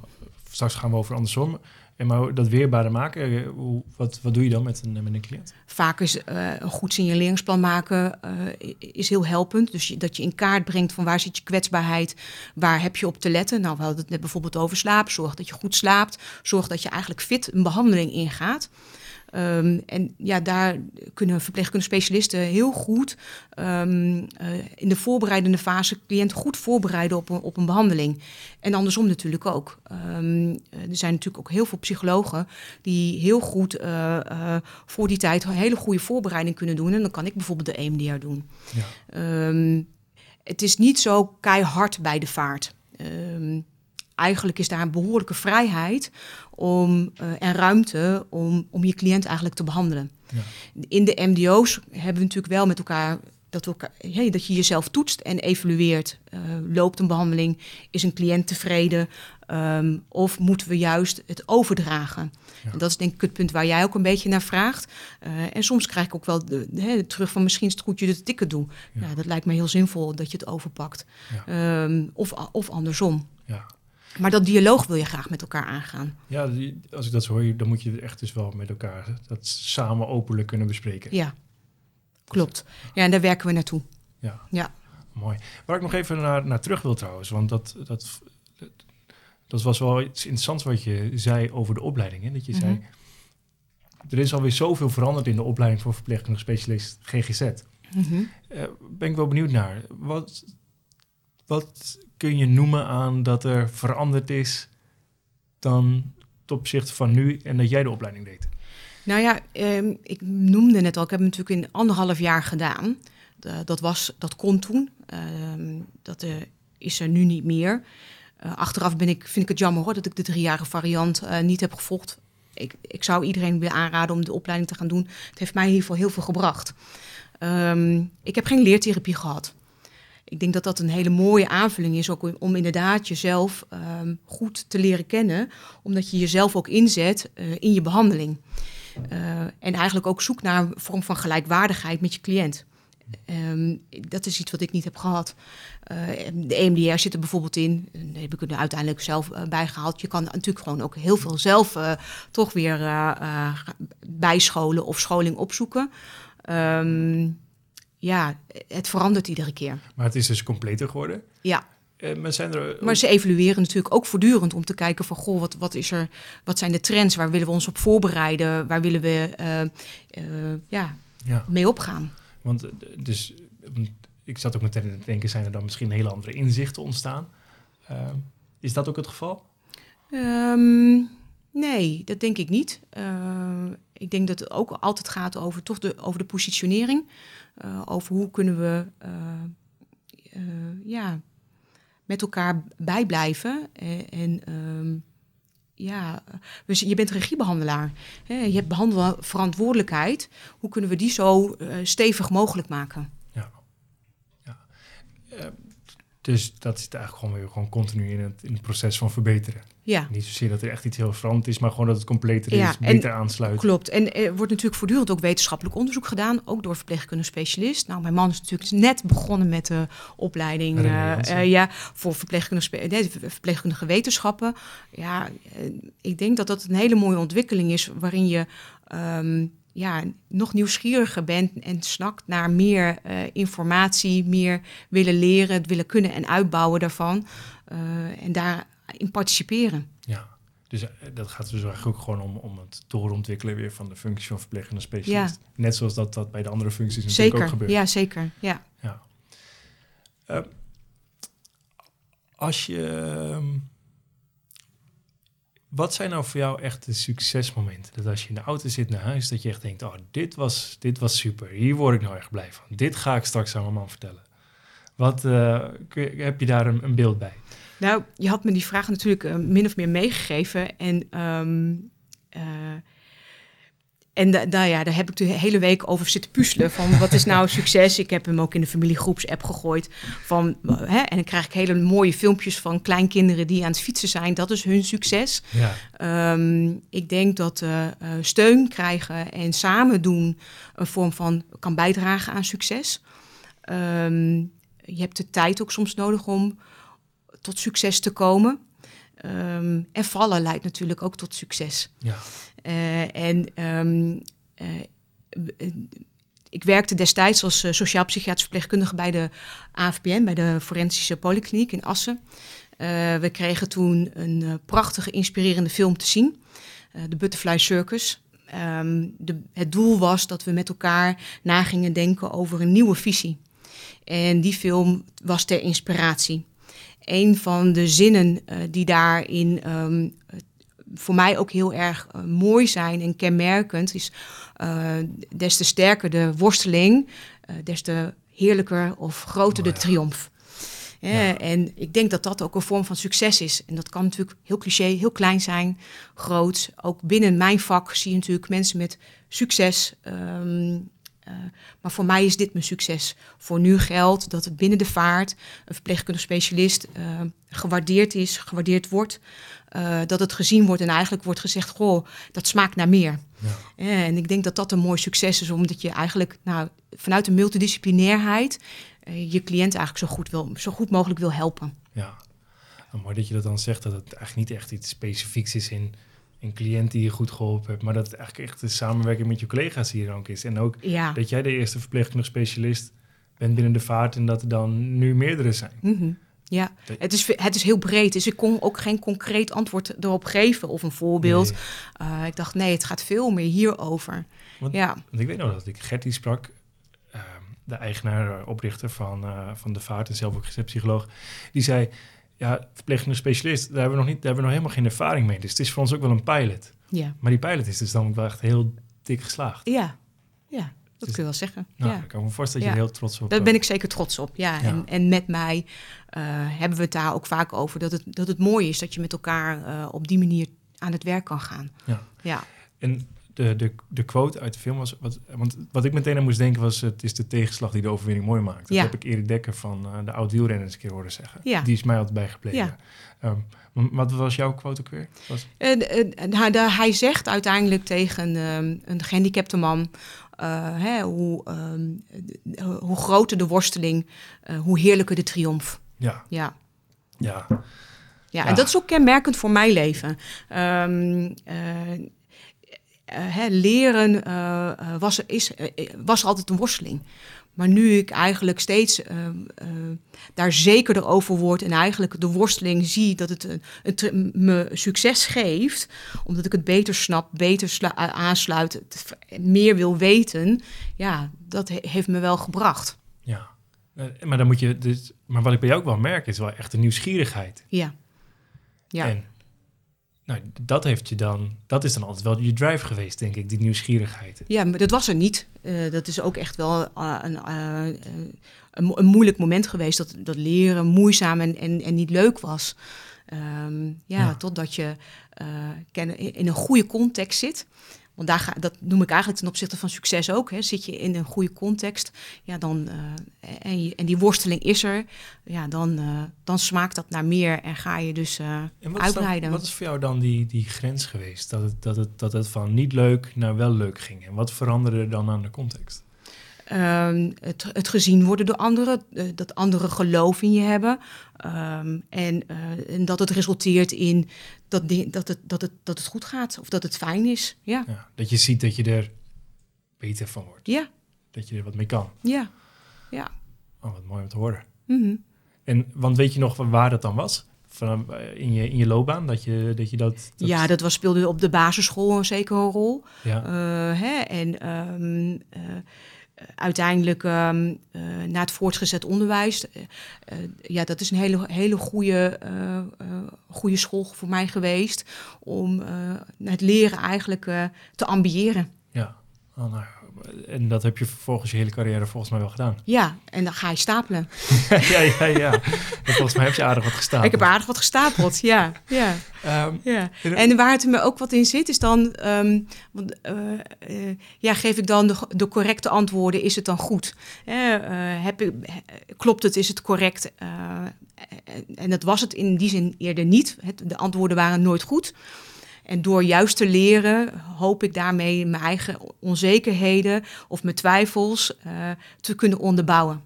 straks gaan we over andersom. En maar dat weerbaarder maken, eh, wat, wat doe je dan met een, met een cliënt? Vaak is eh, een goed signaleringsplan maken eh, is heel helpend. Dus dat je in kaart brengt van waar zit je kwetsbaarheid, waar heb je op te letten. Nou, we hadden het net bijvoorbeeld over slaap. Zorg dat je goed slaapt. Zorg dat je eigenlijk fit een behandeling ingaat. Ehm, en ja, daar kunnen verpleegkundige specialisten heel goed ehm, eh, in de voorbereidende fase cliënten goed voorbereiden op een, op een behandeling. En andersom natuurlijk ook. Ehm, er zijn natuurlijk ook heel veel psychologen die heel goed eh, eh, voor die tijd een hele goede voorbereiding kunnen doen. En dan kan ik bijvoorbeeld de EMDR doen. Ja. Het is niet zo keihard bij de vaart. Eigenlijk is daar een behoorlijke vrijheid om, eh, en ruimte om, om je cliënt eigenlijk te behandelen. Ja. In de MDO's hebben we natuurlijk wel met elkaar dat, we elkaar, hey, dat je jezelf toetst en evalueert. Eh, loopt een behandeling? Is een cliënt tevreden? Ehm, of moeten we juist het overdragen? Ja. En dat is denk ik het punt waar jij ook een beetje naar vraagt. Eh, en soms krijg ik ook wel de, terug van misschien is het goed je het ticket doe. Ja. Dat lijkt me heel zinvol dat je het overpakt. Ja. Ehm, of, of andersom. Ja. Maar dat dialoog wil je graag met elkaar aangaan. Ja, die- als ik dat zo hoor, dan moet je echt dus wel met elkaar dat samen openlijk kunnen bespreken. Ja, klopt. Ja, en daar werken we naartoe. Ja. Ja. Mooi. Waar ik nog even naar, naar terug wil trouwens, want dat, dat, dat was wel iets interessants wat je zei over de opleiding. Hè? Dat je zei, Mhm. er is alweer zoveel veranderd in de opleiding voor verpleegkundige specialist GGZ. Mhm. Eh, ben ik wel benieuwd naar. Wat, wat kun je noemen aan dat er veranderd is dan ten opzichte van nu en dat jij de opleiding deed? Nou ja, ehm, ik noemde net al, ik heb hem natuurlijk in anderhalf jaar gedaan. Dat, was, dat kon toen. Ehm, dat eh, is er nu niet meer. Eh, achteraf ben ik, vind ik het jammer hoor, dat ik de driejarige variant eh, niet heb gevolgd. Ik, ik zou iedereen willen aanraden om de opleiding te gaan doen. Het heeft mij in ieder geval heel veel gebracht. Ehm, ik heb geen leertherapie gehad. Ik denk dat dat een hele mooie aanvulling is, ook om inderdaad jezelf ehm, goed te leren kennen, omdat je jezelf ook inzet eh, in je behandeling. Eh, en eigenlijk ook zoekt naar een vorm van gelijkwaardigheid met je cliënt. Ehm, dat is iets wat ik niet heb gehad. Eh, de EMDR zit er bijvoorbeeld in. Die heb ik er uiteindelijk zelf eh, bijgehaald. Je kan natuurlijk gewoon ook heel veel zelf toch weer bijscholen of scholing opzoeken. Ehm, ja, het verandert iedere keer. Maar het is dus completer geworden. Ja, Eh, maar zijn er maar ze evalueren natuurlijk ook voortdurend om te kijken van goh, wat, wat is er, wat zijn de trends, waar willen we ons op voorbereiden, waar willen we eh, eh, ja, ja, mee opgaan. want dus ik zat ook meteen te denken, zijn er dan misschien hele andere inzichten ontstaan? Is dat ook het geval? Ehm, nee, dat denk ik niet. Ik denk dat het ook altijd gaat over, toch de, over de positionering. Eh, over hoe kunnen we eh, eh, ja, met elkaar bijblijven. En, ehm, ja, dus je bent regiebehandelaar. Hè? Je hebt behandelverantwoordelijkheid. Hoe kunnen we die zo stevig mogelijk maken? Ja. ja. Dus dat zit eigenlijk gewoon weer gewoon continu in het, in het proces van verbeteren. Ja. Niet zozeer dat er echt iets heel veranderd is, maar gewoon dat het completer Ja, is, en- beter aansluit. Klopt. En er wordt natuurlijk voortdurend ook wetenschappelijk onderzoek gedaan, ook door verpleegkundige specialist. Nou, mijn man is natuurlijk net begonnen met de opleiding eh, eh, ja, voor verpleegkundige, nee, verpleegkundige wetenschappen. Ja, eh, ik denk dat dat een hele mooie ontwikkeling is, waarin je ehm, ja, nog nieuwsgieriger bent en snakt naar meer eh, informatie, meer willen leren, het willen kunnen en uitbouwen daarvan. eh, en daarin participeren. Ja. Dus eh, dat gaat dus eigenlijk ook gewoon om, om het doorontwikkelen weer van de functie van verpleegkundige specialist. Net zoals dat, dat bij de andere functies natuurlijk ook Zeker, gebeurt. ja, zeker. Ja. Ja. Als je. Wat zijn nou voor jou echt de succesmomenten? Dat als je in de auto zit naar huis, dat je echt denkt: oh, dit was, dit was super. Hier word ik nou erg blij van. Dit ga ik straks aan mijn man vertellen. Wat eh, heb je daar een, een beeld bij? Nou, je had me die vraag natuurlijk eh, min of meer meegegeven. En, ehm, eh, en da- daar, ja, daar heb ik de hele week over zitten puzzelen. Van wat is nou succes? Ik heb hem ook in de familiegroepsapp gegooid. Van, hè, en dan krijg ik hele mooie filmpjes van kleinkinderen die aan het fietsen zijn. Dat is hun succes. Ja, Ehm, ik denk dat eh, eh, steun krijgen en samen doen een vorm van kan bijdragen aan succes. Ehm, je hebt de tijd ook soms nodig om tot succes te komen. Ehm, en vallen leidt natuurlijk ook tot succes. ja, Eh, en ehm, eh, eh, ik werkte destijds als eh, sociaal-psychiatrisch verpleegkundige bij de AFPN, bij de Forensische Polykliniek in Assen. We kregen toen een prachtige, inspirerende film te zien, de Butterfly Circus. Ehm, de, het doel was dat we met elkaar na gingen denken over een nieuwe visie. En die film was ter inspiratie. Een van de zinnen eh, die daarin ehm, voor mij ook heel erg eh, mooi zijn en kenmerkend is eh, des te sterker de worsteling, des te heerlijker of groter Oh de triomf. Ja. En ik denk dat dat ook een vorm van succes is. En dat kan natuurlijk heel cliché, heel klein zijn, groot. Ook binnen mijn vak zie je natuurlijk mensen met succes. ehm, eh, maar voor mij is dit mijn succes. Voor nu geldt dat het binnen de vaart een verpleegkundig specialist eh, gewaardeerd is, gewaardeerd wordt. eh, dat het gezien wordt en eigenlijk wordt gezegd: Goh, dat smaakt naar meer. ja. En ik denk dat dat een mooi succes is, omdat je eigenlijk nou, vanuit de multidisciplinairheid je cliënt eigenlijk zo goed, wil, zo goed mogelijk wil helpen. ja. Mooi dat je dat dan zegt, dat het eigenlijk niet echt iets specifieks is in een cliënt die je goed geholpen hebt, maar dat het eigenlijk echt de samenwerking met je collega's hier ook is. En ook Ja. dat jij de eerste verpleegkundige specialist bent binnen de vaart en dat er dan nu meerdere zijn. Mhm. Ja, Dat- het is, het is heel breed. Dus ik kon ook geen concreet antwoord erop geven of een voorbeeld. Nee. Eh, ik dacht, nee, het gaat veel meer hierover. Want- Ja, Want ik weet nog dat ik Gertie sprak, ehm, de eigenaar, oprichter van, eh, van de vaart en zelf ook receptpsycholoog. Die zei, ja, verpleegkundige specialist, daar hebben, we nog niet, daar hebben we nog helemaal geen ervaring mee. Dus het is voor ons ook wel een pilot. ja, Maar die pilot is dus dan ook wel echt heel dik geslaagd. ja, ja. Dat Dus- kun je wel zeggen. Nou, ja. ik kan me voorstellen dat Ja. je heel trots op Daar eh, ben ik zeker trots op. Ja. Ja. En, en met mij eh, hebben we het daar ook vaak over dat het, dat het mooi is dat je met elkaar eh, op die manier aan het werk kan gaan. Ja. ja. En de, de, de quote uit de film was... Wat, want wat ik meteen aan moest denken was... het is de tegenslag die de overwinning mooi maakt. Dat Ja. heb ik Erik Dekker van eh, de oud-wielrenner eens een keer horen zeggen. Ja. Die is mij altijd bijgebleven. Ja. Ehm, wat was jouw quote ook weer? Was, en hij, de- hij zegt uiteindelijk tegen ehm, een gehandicapte man... hè, hoe, ehm, hoe groter de worsteling, hoe heerlijker de triomf. ja, Ja. ja. Ja, en dat is ook kenmerkend voor mijn leven. Hè, leren eh, eh, was, is, eh, was altijd een worsteling. Maar nu ik eigenlijk steeds eh, eh, daar zekerder over word en eigenlijk de worsteling zie dat het, een, het me succes geeft, omdat ik het beter snap, beter aansluit, het meer wil weten, ja, dat he- heeft me wel gebracht. Ja, Eh, maar dan moet je dus, maar wat ik bij jou ook wel merk is wel echt de nieuwsgierigheid. Ja. Ja. En nou, dat heeft je dan, dat is dan altijd wel je drive geweest, denk ik, die nieuwsgierigheid. Ja, maar dat was er niet. Eh, dat is ook echt wel eh, een, eh, een, mo- een moeilijk moment geweest. Dat, dat leren moeizaam en, en, en niet leuk was. Ehm, ja, Ja. totdat je in een goede context zit. Want daar ga, dat noem ik eigenlijk ten opzichte van succes ook. Hè. Zit je in een goede context, ja, dan, eh, en, je- en die worsteling is er, ja, dan, eh, dan smaakt dat naar meer en ga je dus eh, En wat is, dan, uitbreiden. wat is voor jou dan die, die grens geweest? Dat het, dat, het, dat het van niet leuk naar wel leuk ging. En wat veranderde er dan aan de context? Ehm, het, het gezien worden door anderen, eh, dat anderen geloof in je hebben. Ehm, en, eh, en dat het resulteert in dat, dat, het, dat, het, dat het goed gaat of dat het fijn is. Ja, Ja, dat je ziet dat je er beter van wordt. ja, Dat je er wat mee kan. ja. ja. Oh, wat mooi om te horen. Mhm. En, want weet je nog waar dat dan was? Van, eh, in, je, in je loopbaan? Dat je dat... Je dat, dat Ja, dat was, speelde op de basisschool een zekere rol. ja. Hè, en eh, uiteindelijk ehm, eh, na het voortgezet onderwijs, eh, eh, ja, dat is een hele, hele goede, goede school voor mij geweest om het leren eigenlijk te ambiëren. ja. Oh, nou, en dat heb je vervolgens je hele carrière volgens mij wel gedaan. Ja, en dan ga je stapelen. ja, ja, ja. En volgens mij heb je aardig wat gestaan. Ik heb aardig wat gestapeld, ja. ja. Ehm, Ja, En- waar het me ook wat in zit, is dan, ehm, want, eh, eh, ja, geef ik dan de, de correcte antwoorden, is het dan goed? Eh, heb ik, klopt het, is het correct? En, dat was het in die zin eerder niet. Het, de antwoorden waren nooit goed. En door juist te leren, hoop ik daarmee mijn eigen onzekerheden of mijn twijfels eh, te kunnen onderbouwen.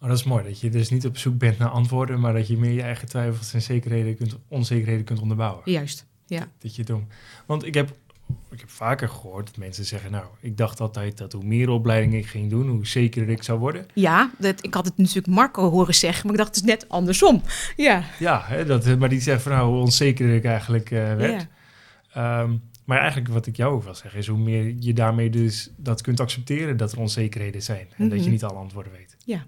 Oh, dat is mooi, dat je dus niet op zoek bent naar antwoorden, maar dat je meer je eigen twijfels en zekerheden kunt, onzekerheden kunt onderbouwen. Juist, ja. Dat je doet. Want ik heb, ik heb vaker gehoord dat mensen zeggen, nou, ik dacht altijd dat hoe meer opleidingen ik ging doen, hoe zekerder ik zou worden. Ja, dat, ik had het natuurlijk Marco horen zeggen, maar ik dacht het is net andersom. Ja, Ja, hè, dat, maar die zegt van nou, hoe onzekerder ik eigenlijk eh, werd. ja. Ehm, maar eigenlijk wat ik jou ook wil zeggen is hoe meer je daarmee dus dat kunt accepteren dat er onzekerheden zijn. En dat je Mhm. niet alle antwoorden weet. Ja.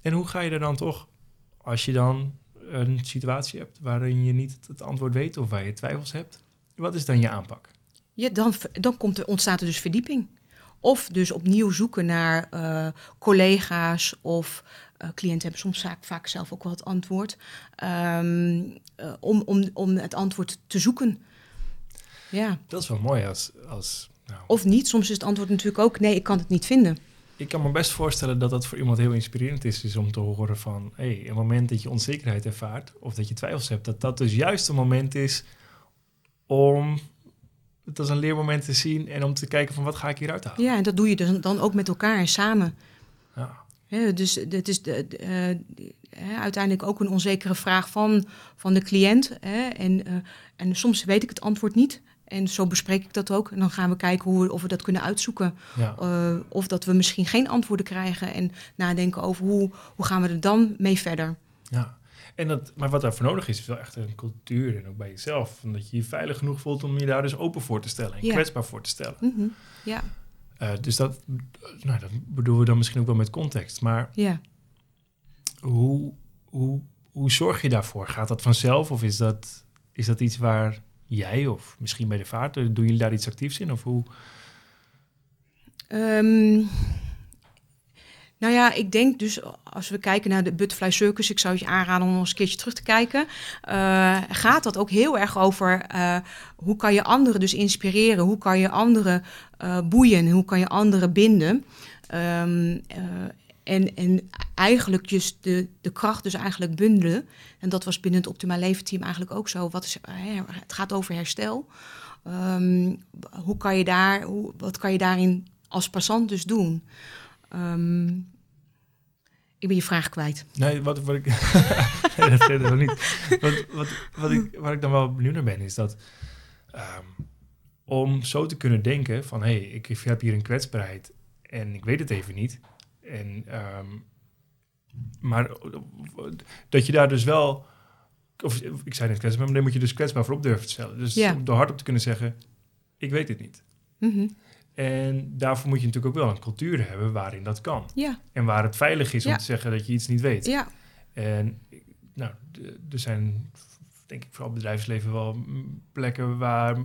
En hoe ga je er dan toch, als je dan een situatie hebt waarin je niet het antwoord weet of waar je twijfels hebt, wat is dan je aanpak? Ja, dan, dan komt er, ontstaat er dus verdieping. Of dus opnieuw zoeken naar eh, collega's of eh, cliënten hebben soms vaak, vaak zelf ook wel het antwoord. ehm, eh, om, om, om het antwoord te zoeken. Ja, Dat is wel mooi als, als nou, of niet. Soms is het antwoord natuurlijk ook nee, ik kan het niet vinden. ik kan me best voorstellen dat dat voor iemand heel inspirerend is, is om te horen van, hé, hey, een moment dat je onzekerheid ervaart of dat je twijfels hebt, dat dat dus juist een moment is om het als een leermoment te zien en om te kijken van wat ga ik hieruit halen. Ja, en dat doe je dus dan ook met elkaar en samen. Ja. Dus het is de, de, eh, uiteindelijk ook een onzekere vraag van, van de cliënt. En, eh, en soms weet ik het antwoord niet. En zo bespreek ik dat ook. En dan gaan we kijken hoe we, of we dat kunnen uitzoeken. Ja. Eh, of dat we misschien geen antwoorden krijgen. En nadenken over hoe, hoe gaan we er dan mee verder. ja. En dat, maar wat daarvoor nodig is, is wel echt een cultuur en ook bij jezelf. Dat je je veilig genoeg voelt om je daar dus open voor te stellen en Ja. kwetsbaar voor te stellen. Mhm. Ja, Eh, dus dat, nou, dat bedoelen we dan misschien ook wel met context. Maar ja. hoe, hoe, hoe zorg je daarvoor? Gaat dat vanzelf of is dat, is dat iets waar jij of misschien bij de vaart, eh, doen jullie daar iets actiefs in? Of hoe? Ehm, nou ja, ik denk dus als we kijken naar de Butterfly Circus, ik zou je aanraden om nog eens een keertje terug te kijken. eh, gaat dat ook heel erg over eh, hoe kan je anderen dus inspireren? Hoe kan je anderen eh, boeien? Hoe kan je anderen binden? Ehm, eh, en, en eigenlijk just de, de kracht dus eigenlijk bundelen. En dat was binnen het Optimaal Leven team eigenlijk ook zo. Wat is, het gaat over herstel. Ehm, hoe kan je daar, hoe, wat kan je daarin als passant dus doen? Ehm, ik ben je vraag kwijt. Nee, wat, wat ik. nee, dat weet ik nog niet. Wat, wat, wat ik, waar ik dan wel benieuwd naar ben, is dat. ehm, om zo te kunnen denken van hé, hey, ik heb hier een kwetsbaarheid en ik weet het even niet. En, ehm, maar dat je daar dus wel. Of ik zei net kwetsbaar, maar dan moet je dus kwetsbaar voor op durven te stellen. Dus Ja. om door hardop te kunnen zeggen: ik weet het niet. Mhm. En daarvoor moet je natuurlijk ook wel een cultuur hebben waarin dat kan. Ja, En waar het veilig is om Ja. te zeggen dat je iets niet weet. ja, En nou, er zijn, denk ik, vooral bedrijfsleven wel plekken waar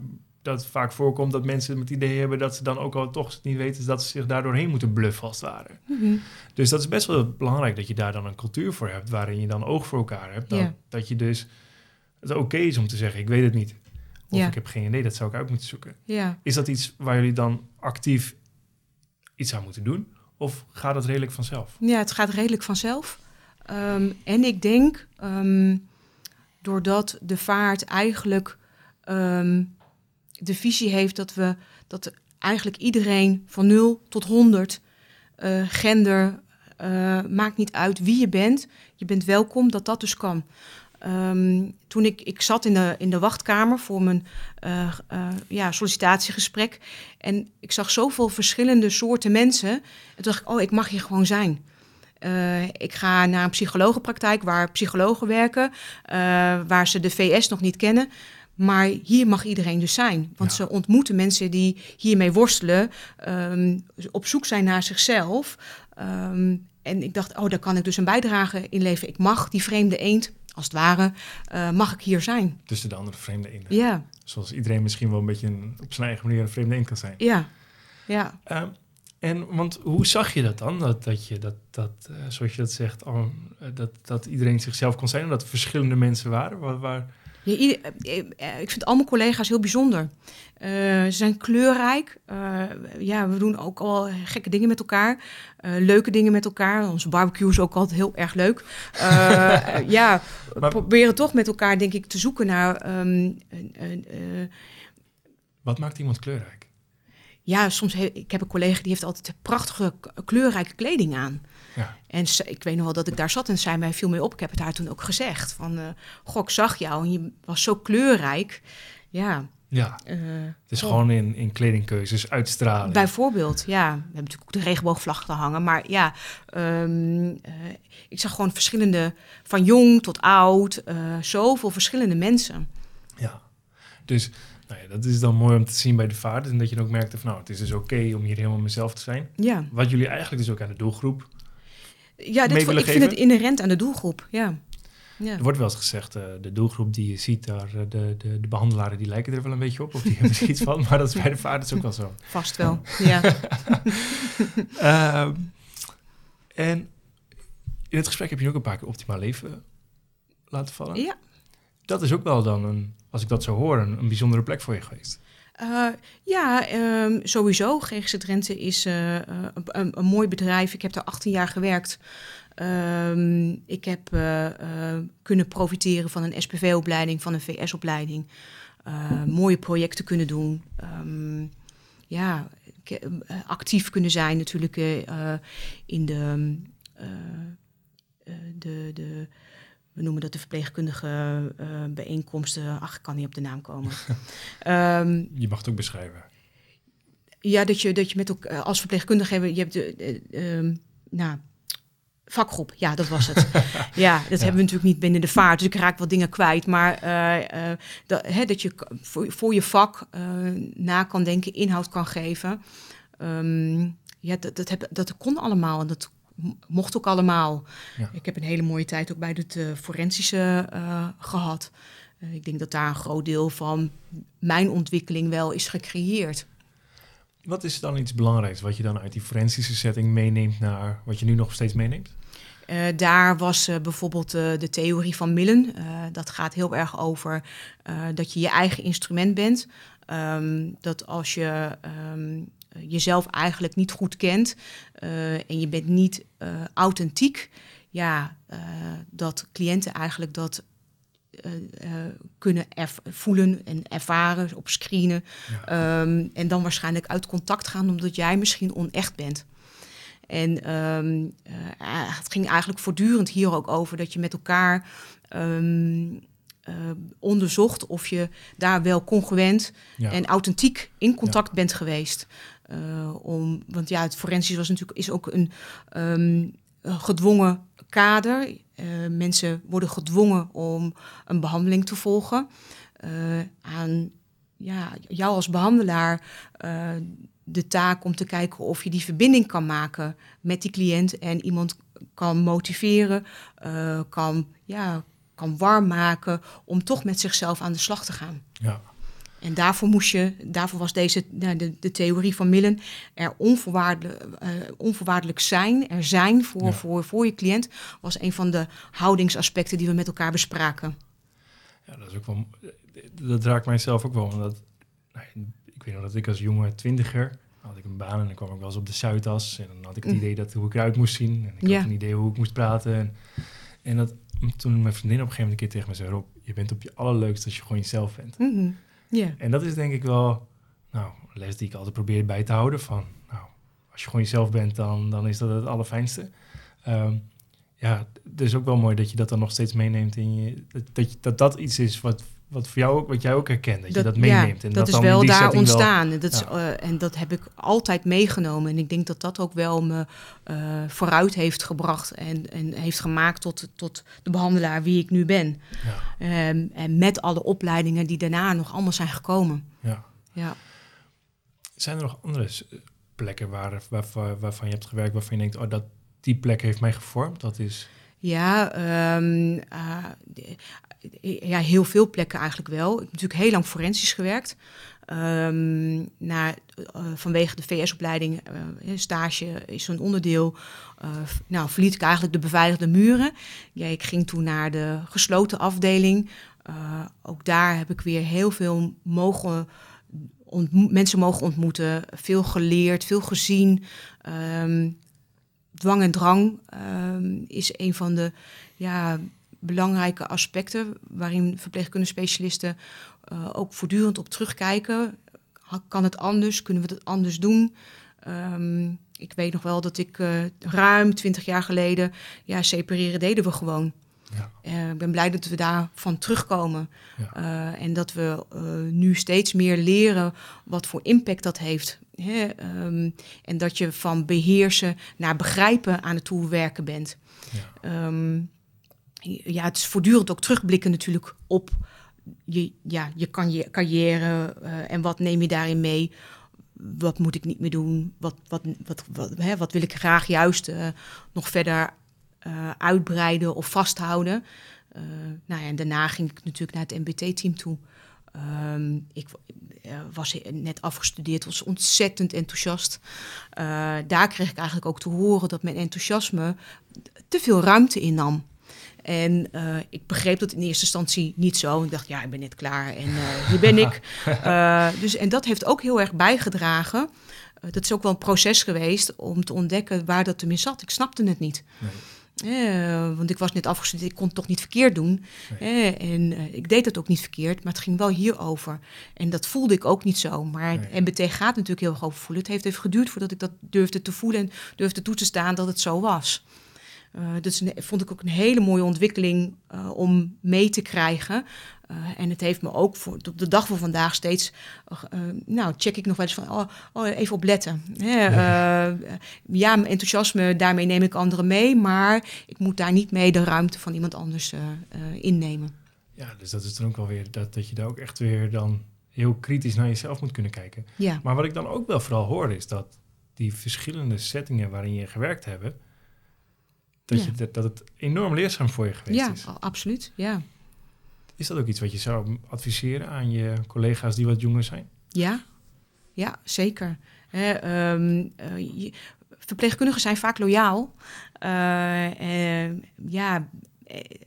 dat vaak voorkomt dat mensen het idee hebben dat ze dan ook al toch niet weten, dat ze zich daardoor heen moeten bluffen als het ware. Mhm. Dus dat is best wel belangrijk dat je daar dan een cultuur voor hebt, waarin je dan oog voor elkaar hebt. Ja. dat je dus het oké is om te zeggen, ik weet het niet. Of Ja. ik heb geen idee, dat zou ik uit moeten zoeken. ja. Is dat iets waar jullie dan actief iets aan moeten doen? Of gaat het redelijk vanzelf? Ja, het gaat redelijk vanzelf. Ehm, en ik denk, ehm, doordat de vaart eigenlijk ehm, de visie heeft dat we dat eigenlijk iedereen van 0 tot 100 eh, gender eh, maakt niet uit wie je bent, je bent welkom, dat dat dus kan. Ehm, toen ik, ik zat in de, in de wachtkamer voor mijn eh, eh, ja, sollicitatiegesprek en ik zag zoveel verschillende soorten mensen. En toen dacht ik, oh, ik mag hier gewoon zijn. Eh, ik ga naar een psychologenpraktijk waar psychologen werken, waar ze de VS nog niet kennen. Maar hier mag iedereen dus zijn. Want Ja. ze ontmoeten mensen die hiermee worstelen, ehm, op zoek zijn naar zichzelf. Ehm, en ik dacht, oh, daar kan ik dus een bijdrage in leveren. Ik mag die vreemde eend, als het ware, eh, mag ik hier zijn. Tussen de andere vreemde eenden. Ja, Zoals iedereen misschien wel een beetje een- op zijn eigen manier een vreemde eend kan zijn. ja, ja. Ehm, en want hoe zag je dat dan? Dat, dat je dat, dat eh, zoals je dat zegt, eh, dat, dat iedereen zichzelf kon zijn en dat er verschillende mensen waren? Waar, waar, Ja, ieder- eh, eh, ik vind al mijn collega's heel bijzonder. Eh, ze zijn kleurrijk. Eh, ja, we doen ook al gekke dingen met elkaar. Eh, leuke dingen met elkaar. Onze barbecue is ook altijd heel erg leuk. Eh, eh, ja, we Maar- proberen toch met elkaar, denk ik, te zoeken naar... eh, wat maakt iemand kleurrijk? ja, soms... He, ik heb een collega die heeft altijd prachtige kleurrijke kleding aan. En ze- ik weet nog wel dat ik daar zat en zei mij viel mee op. Ik heb het haar toen ook gezegd. Van, eh goh, ik zag jou en je was zo kleurrijk. Ja, Ja, eh, het is gewoon in, in kledingkeuzes uitstralen. Bijvoorbeeld, ja. We hebben natuurlijk ook de regenboogvlag te hangen. Maar ja, ehm, eh, ik zag gewoon verschillende, van jong tot oud, zoveel verschillende mensen. Ja, dus nou ja, dat is dan mooi om te zien bij de vaart. En dat je dan ook merkte van nou, het is dus oké om hier helemaal mezelf te zijn. Ja, Wat jullie eigenlijk dus ook aan de doelgroep. Ja dit, ik vind het inherent aan de doelgroep. Ja, ja. Er wordt wel eens gezegd, eh, de doelgroep die je ziet daar, eh, de, de, de behandelaren die lijken er wel een beetje op. Of die hebben er iets van. Maar dat is bij de is ook wel zo. vast wel. Ja. Ehm, en in het gesprek heb je ook een paar keer optimaal leven laten vallen. ja. Dat is ook wel dan, een, als ik dat zo hoor, een, een bijzondere plek voor je geweest. Eh, ja, ehm, sowieso. GGZ Drenthe is eh, eh, een, een, mooi bedrijf. Ik heb daar 18 jaar gewerkt. Ehm, ik heb kunnen profiteren van een SPV-opleiding, van een VS-opleiding. Mooie projecten kunnen doen. Ehm, ja, actief kunnen zijn natuurlijk in de de, de, we noemen dat de verpleegkundige bijeenkomsten. Ach, ik kan niet op de naam komen. Ehm, je mag het ook beschrijven. Ja, dat je, dat je met elkaar als verpleegkundige hebben, je hebt de, ehm, nou, vakgroep, ja, dat was het. ja, dat hebben we natuurlijk niet binnen de vaart, dus ik raak wat dingen kwijt. Maar uh, dat, hè, dat je voor, voor je vak na kan denken, inhoud kan geven. Um, ja, dat, dat, heb, dat kon allemaal en dat mocht ook allemaal. Ja. Ik heb een hele mooie tijd ook bij het forensische gehad. ik denk dat daar een groot deel van mijn ontwikkeling wel is gecreëerd. Wat is dan iets belangrijks wat je dan uit die forensische setting meeneemt naar wat je nu nog steeds meeneemt? Uh, daar was uh, bijvoorbeeld uh, de theorie van Millen. dat gaat heel erg over dat je je eigen instrument bent. Um, dat als je um, jezelf eigenlijk niet goed kent en je bent niet authentiek, ja, dat cliënten eigenlijk dat uh, kunnen voelen en ervaren, op screenen. Um, en dan waarschijnlijk uit contact gaan omdat jij misschien onecht bent. En um, uh, het ging eigenlijk voortdurend hier ook over dat je met elkaar um, uh, onderzocht of je daar wel congruent ja. en authentiek in contact ja. bent geweest. Om, want ja, het forensisch was natuurlijk is ook een gedwongen kader. Uh, mensen worden gedwongen om een behandeling te volgen. Uh, aan ja, jou als behandelaar de taak om te kijken of je die verbinding kan maken met die cliënt en iemand kan motiveren, kan, ja, kan warm maken om toch met zichzelf aan de slag te gaan. Ja. En daarvoor, moest je, daarvoor was deze, nou, de, de theorie van Millen er onvoorwaardelijk, uh, onvoorwaardelijk zijn, er zijn voor, voor, voor je cliënt, was een van de houdingsaspecten die we met elkaar bespraken. Ja, dat is ook wel, dat raakt mijzelf ook wel. Omdat, nou, ik weet nog dat ik als jonge twintiger had ik een baan en dan kwam ik wel eens op de Zuidas. En dan had ik het mm. idee dat hoe ik eruit moest zien. En ik had een idee hoe ik moest praten. En, en dat, toen mijn vriendin op een gegeven moment een keer tegen me zei... Rob, je bent op je allerleukst als je gewoon jezelf bent. Mm -hmm. Ja. En dat is denk ik wel nou, een les die ik altijd probeer bij te houden. Van, nou, als je gewoon jezelf bent, dan, dan is dat het allerfijnste. Um, ja, het is ook wel mooi dat je dat dan nog steeds meeneemt in je. Dat, dat, dat iets is wat, wat voor jou ook, wat jij ook herkent, dat, je dat meeneemt. Ja, en dat, dat is wel daar ontstaan. Wel, dat is, uh, en dat heb ik altijd meegenomen. En ik denk dat dat ook wel me uh, vooruit heeft gebracht en, en heeft gemaakt tot, tot de behandelaar wie ik nu ben. Ja. Um, en met alle opleidingen die daarna nog allemaal zijn gekomen. Ja. ja. Zijn er nog andere plekken waar, waar, waarvan je hebt gewerkt waarvan je denkt, oh, dat, die plek heeft mij gevormd? Dat is... Ja, um, uh, ja, heel veel plekken eigenlijk wel. Ik heb natuurlijk heel lang forensisch gewerkt. Naar, uh, vanwege de VS-opleiding, uh, stage is een onderdeel. Nou, verliet ik eigenlijk de beveiligde muren. Ja, ik ging toen naar de gesloten afdeling. ook daar heb ik weer heel veel mogen mensen mogen ontmoeten, veel geleerd, veel gezien. Um, dwang en drang um, is een van de ja, belangrijke aspecten waarin verpleegkundige specialisten uh, ook voortdurend op terugkijken. Kan het anders? Kunnen we het anders doen? Um, ik weet nog wel dat ik uh, ruim twintig jaar geleden, ja, separeren deden we gewoon. Ja. Uh, ik ben blij dat we daarvan terugkomen. Ja. en dat we nu steeds meer leren wat voor impact dat heeft. Hè? Um, en dat je van beheersen naar begrijpen aan het toewerken bent. Ja. Um, ja, het is voortdurend ook terugblikken natuurlijk op je, ja, je, kan je carrière uh, en wat neem je daarin mee. Wat moet ik niet meer doen? Wat, wat, wat, wat, hè, wat wil ik graag juist uh, nog verder uh, uitbreiden of vasthouden? nou ja, en daarna ging ik natuurlijk naar het MBT-team toe. Um, ik was net afgestudeerd, was ontzettend enthousiast. daar kreeg ik eigenlijk ook te horen dat mijn enthousiasme te veel ruimte innam. En uh, ik begreep dat in eerste instantie niet zo. Ik dacht, ja, ik ben net klaar en uh, hier ben ik. Uh, dus, en dat heeft ook heel erg bijgedragen. dat is ook wel een proces geweest om te ontdekken waar dat ermee zat. Ik snapte het niet. Nee. want ik was net afgestudeerd, ik kon het toch niet verkeerd doen. Nee. en ik deed het ook niet verkeerd, maar het ging wel hierover. En dat voelde ik ook niet zo. Maar nee. MBT gaat natuurlijk heel erg over voelen. Het heeft even geduurd voordat ik dat durfde te voelen en durfde toe te staan dat het zo was. Uh, dat is een, vond ik ook een hele mooie ontwikkeling uh, om mee te krijgen. Uh, en het heeft me ook voor, op de dag van vandaag steeds, nou check ik nog wel eens van, oh, oh even opletten. Ja. ja, mijn enthousiasme, daarmee neem ik anderen mee, maar ik moet daar niet mee de ruimte van iemand anders innemen. Ja, dus dat is dan ook wel weer dat, dat je daar ook echt weer dan heel kritisch naar jezelf moet kunnen kijken. Ja. Maar wat ik dan ook wel vooral hoor is dat die verschillende settingen waarin je gewerkt hebt, dat, je, dat, het enorm leerzaam voor je geweest ja, is. Ja, absoluut. Ja. Is dat ook iets wat je zou adviseren aan je collega's die wat jonger zijn? Ja, ja zeker. Ehm, eh, verpleegkundigen zijn vaak loyaal. Uh, ja,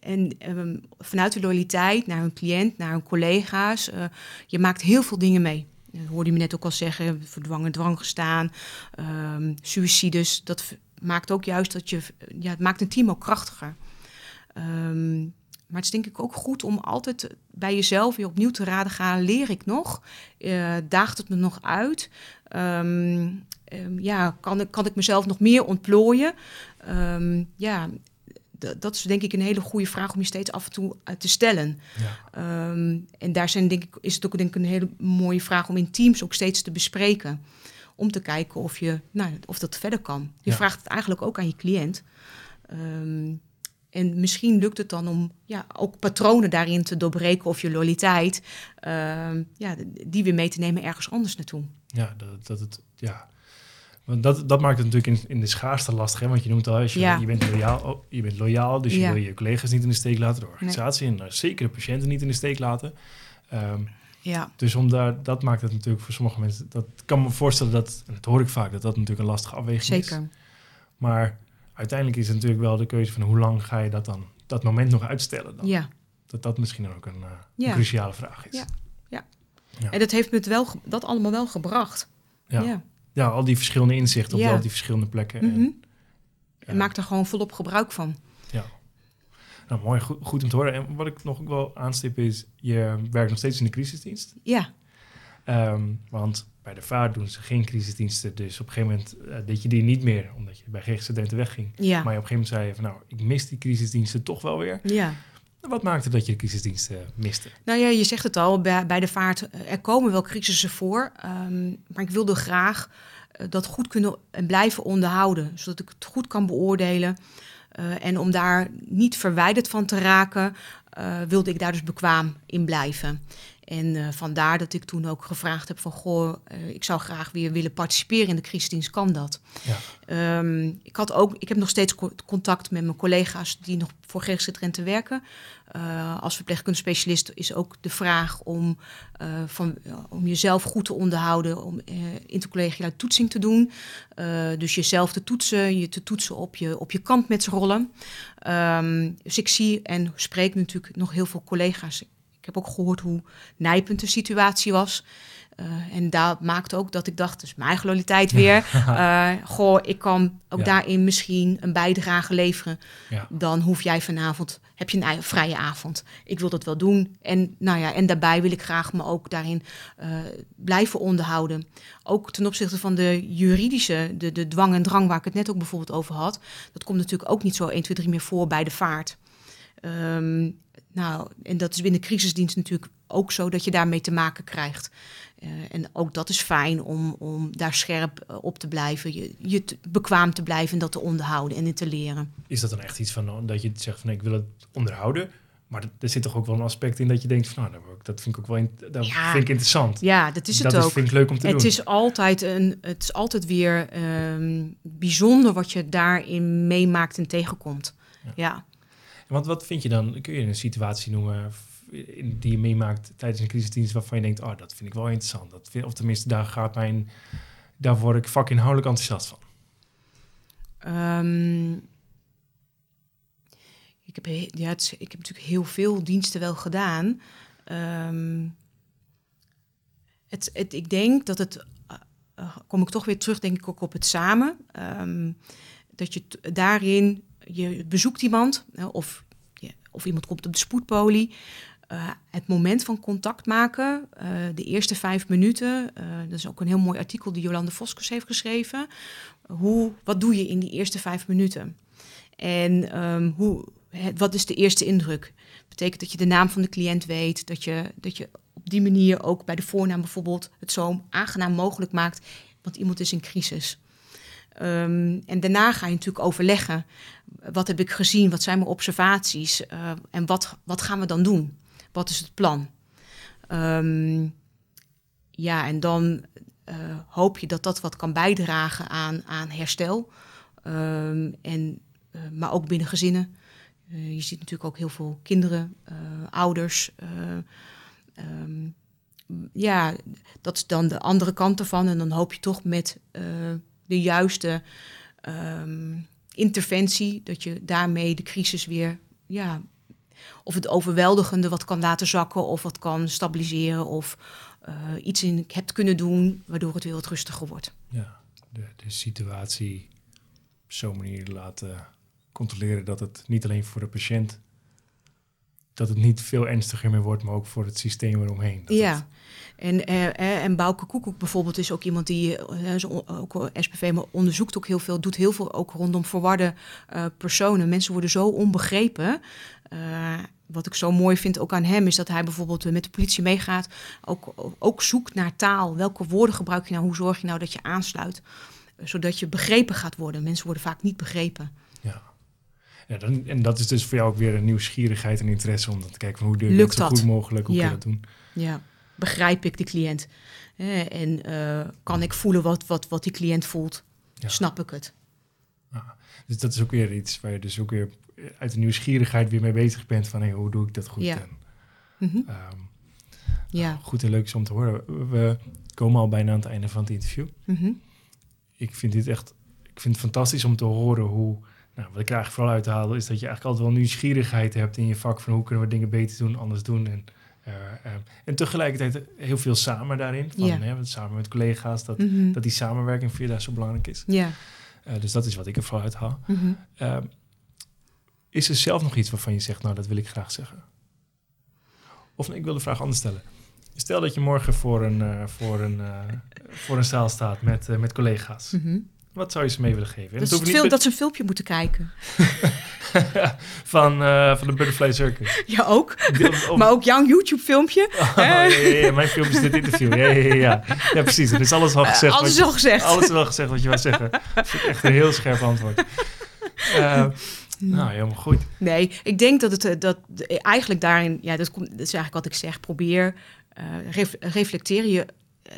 en ehm, vanuit de loyaliteit naar hun cliënt, naar hun collega's, je maakt heel veel dingen mee. Dat hoorde je me net ook al zeggen, verdwangen dwang gestaan, um, suicides. Dat maakt ook juist dat je, ja, het maakt een team ook krachtiger. Um, maar het is denk ik ook goed om altijd bij jezelf weer opnieuw te raden gaan. Leer ik nog? Uh, daagt het me nog uit? Um, um, ja, kan ik, kan ik mezelf nog meer ontplooien? ja, dat is denk ik een hele goede vraag om je steeds af en toe uh, te stellen. Ja. en daar zijn, denk ik, is het ook denk ik, een hele mooie vraag om in teams ook steeds te bespreken om te kijken of, je, nou, of dat verder kan. Je vraagt het eigenlijk ook aan je cliënt. Um, en misschien lukt het dan om ja, ook patronen daarin te doorbreken of je loyaliteit, uh, ja, die weer mee te nemen ergens anders naartoe. Ja, dat, dat het, ja. Want dat, dat maakt het natuurlijk in, in de schaarste lastig, hè? want je noemt al, als je, ja. je, bent loyaal, oh, je bent loyaal, dus je wil je collega's niet in de steek laten, de organisatie nee. en uh, zeker de patiënten niet in de steek laten. Um, ja. Dus om daar, dat maakt het natuurlijk voor sommige mensen, dat kan me voorstellen dat, en dat hoor ik vaak, dat dat natuurlijk een lastige afweging Zeker. is. Zeker. Maar uiteindelijk is het natuurlijk wel de keuze van hoe lang ga je dat dan, dat moment nog uitstellen dan. Ja. Dat dat misschien ook een, uh, ja. een cruciale vraag is. Ja. ja. Ja. En dat heeft me het wel, dat allemaal wel gebracht. Ja. Ja, ja al die verschillende inzichten op al die verschillende plekken. Mm -hmm. en, en maak er gewoon volop gebruik van. Nou, mooi, goed, goed om te horen. En wat ik nog wel aanstip is, je werkt nog steeds in de crisisdienst. Ja. Um, want bij de vaart doen ze geen crisisdiensten. Dus op een gegeven moment uh, deed je die niet meer, omdat je bij GGZ wegging. Ja. Maar op een gegeven moment zei je van, nou, ik mis die crisisdiensten toch wel weer. Ja. Wat maakte dat je de crisisdiensten miste? Nou ja, je zegt het al, bij, bij de vaart, er komen wel crisissen voor. Um, maar ik wilde graag uh, dat goed kunnen en blijven onderhouden. Zodat ik het goed kan beoordelen. Uh, en om daar niet verwijderd van te raken, uh, wilde ik daar dus bekwaam in blijven. En uh, vandaar dat ik toen ook gevraagd heb van... goh, uh, ik zou graag weer willen participeren in de crisisdienst. Kan dat? Ja. Um, ik, had ook, ik heb nog steeds contact met mijn collega's... die nog voor GGZ Drenthe werken. Uh, als verpleegkundige specialist is ook de vraag om, van, om jezelf goed te onderhouden... om intercollegiale toetsing te doen. dus jezelf te toetsen, je te toetsen op je, op je kant met rollen. Um, dus ik zie en spreek natuurlijk nog heel veel collega's ik heb ook gehoord hoe nijpend de situatie was. Uh, en dat maakte ook dat ik dacht, dus mijn loyaliteit weer. uh, goh, ik kan ook ja. daarin misschien een bijdrage leveren. Ja. Dan hoef jij vanavond, heb je een vrije avond. Ik wil dat wel doen. En, nou ja, en daarbij wil ik graag me ook daarin uh, blijven onderhouden. Ook ten opzichte van de juridische, de, de dwang en drang waar ik het net ook bijvoorbeeld over had. Dat komt natuurlijk ook niet zo 1, 2, 3 meer voor bij de vaart. Um, nou, en dat is binnen crisisdienst natuurlijk ook zo dat je daarmee te maken krijgt. Uh, en ook dat is fijn om, om daar scherp uh, op te blijven, je, je te, bekwaam te blijven en dat te onderhouden en in te leren. Is dat dan echt iets van dat je zegt van ik wil het onderhouden? Maar er zit toch ook wel een aspect in dat je denkt van nou, dat vind ik ook wel dat ja, vind ik interessant. Ja, dat is het dat ook. Dat vind ik leuk om te het doen. Is altijd een, het is altijd weer um, bijzonder wat je daarin meemaakt en tegenkomt. Ja. ja. Want wat vind je dan, kun je een situatie noemen die je meemaakt tijdens een crisisdienst waarvan je denkt, oh, dat vind ik wel interessant. Dat of tenminste, daar gaat mijn, daar word ik vakinhoudelijk enthousiast van. Um, ik, heb, ja, ik heb natuurlijk heel veel diensten wel gedaan. Um, het, het, ik denk dat het, uh, uh, kom ik toch weer terug, denk ik ook op het samen. Um, dat je daarin je bezoekt iemand of, ja, of iemand komt op de spoedpolie. Uh, het moment van contact maken, uh, de eerste vijf minuten. Uh, dat is ook een heel mooi artikel die Jolande Voskes heeft geschreven. Hoe, wat doe je in die eerste vijf minuten? En ehm, hoe, wat is de eerste indruk? Betekent dat je de naam van de cliënt weet, dat je, dat je op die manier ook bij de voornaam bijvoorbeeld het zo aangenaam mogelijk maakt, want iemand is in crisis. Um, en daarna ga je natuurlijk overleggen. Wat heb ik gezien? Wat zijn mijn observaties? Uh, en wat, wat gaan we dan doen? Wat is het plan? Um, ja, en dan uh, hoop je dat dat wat kan bijdragen aan, aan herstel. En, uh, maar ook binnen gezinnen. Uh, je ziet natuurlijk ook heel veel kinderen, ouders. Ja, dat is dan de andere kant ervan. En dan hoop je toch met de juiste um, interventie, dat je daarmee de crisis weer, ja, of het overweldigende wat kan laten zakken, of wat kan stabiliseren, of uh, iets in hebt kunnen doen, waardoor het weer wat rustiger wordt. Ja, de, de situatie op zo'n manier laten controleren dat het niet alleen voor de patiënt, dat het niet veel ernstiger meer wordt, maar ook voor het systeem eromheen. Dat ja. Het... En, uh, en Bouke Koekoek bijvoorbeeld is ook iemand die, uh, ook SPV, maar onderzoekt ook heel veel, doet heel veel ook rondom verwarde uh, personen. Mensen worden zo onbegrepen wat ik zo mooi vind ook aan hem, is dat hij bijvoorbeeld met de politie meegaat. Ook, ook zoekt naar taal. Welke woorden gebruik je nou? Hoe zorg je nou dat je aansluit? Zodat je begrepen gaat worden. Mensen worden vaak niet begrepen. Ja. ja dan, en dat is dus voor jou ook weer een nieuwsgierigheid en interesse om te kijken van hoe doe je Lukt dat zo goed mogelijk, hoe ja. kun je dat doen? Ja, begrijp ik de cliënt? En uh, kan ik voelen wat, wat, wat die cliënt voelt? Ja. Snap ik het? Ja. Dus dat is ook weer iets waar je dus ook weer uit de nieuwsgierigheid weer mee bezig bent van hey, hoe doe ik dat goed? Ja. En, mm-hmm. um, ja. Nou, goed en leuk is om te horen. We komen al bijna aan het einde van het interview. Mm-hmm. Ik vind dit echt, ik vind het fantastisch om te horen hoe, nou, wat ik er eigenlijk vooral uit te halen, is dat je eigenlijk altijd wel nieuwsgierigheid hebt in je vak van hoe kunnen we dingen beter doen, anders doen. En, en tegelijkertijd heel veel samen daarin. Van, Ja. hè, samen met collega's, dat, Mhm. dat die samenwerking voor je daar zo belangrijk is. Ja. Uh, dus dat is wat ik er vooral uit haal. Mhm. Ehm, is er zelf nog iets waarvan je zegt, nou, dat wil ik graag zeggen? Of nee, ik wil de vraag anders stellen. Stel dat je morgen voor een, uh, voor een, uh, voor een zaal staat met, uh, met collega's. Mhm. Wat zou je ze mee willen geven? En Dat, het is veel, niet dat ze een filmpje moeten kijken. van, uh, van de Butterfly Circus. Ja, ook. Of- Maar ook jouw YouTube-filmpje. Oh, ja, ja, ja, mijn film is dit interview. Ja, ja, ja, ja. precies. Er is alles al gezegd. Eh, alles is je- al gezegd. Alles is al gezegd wat je wou zeggen. Dat ik echt een heel scherp antwoord. Uh, nou, helemaal goed. Nee, ik denk dat het eh, dat eh, eigenlijk daarin, ja, dat, komt, dat is eigenlijk wat ik zeg. Probeer, uh, ref, reflecteer je eh,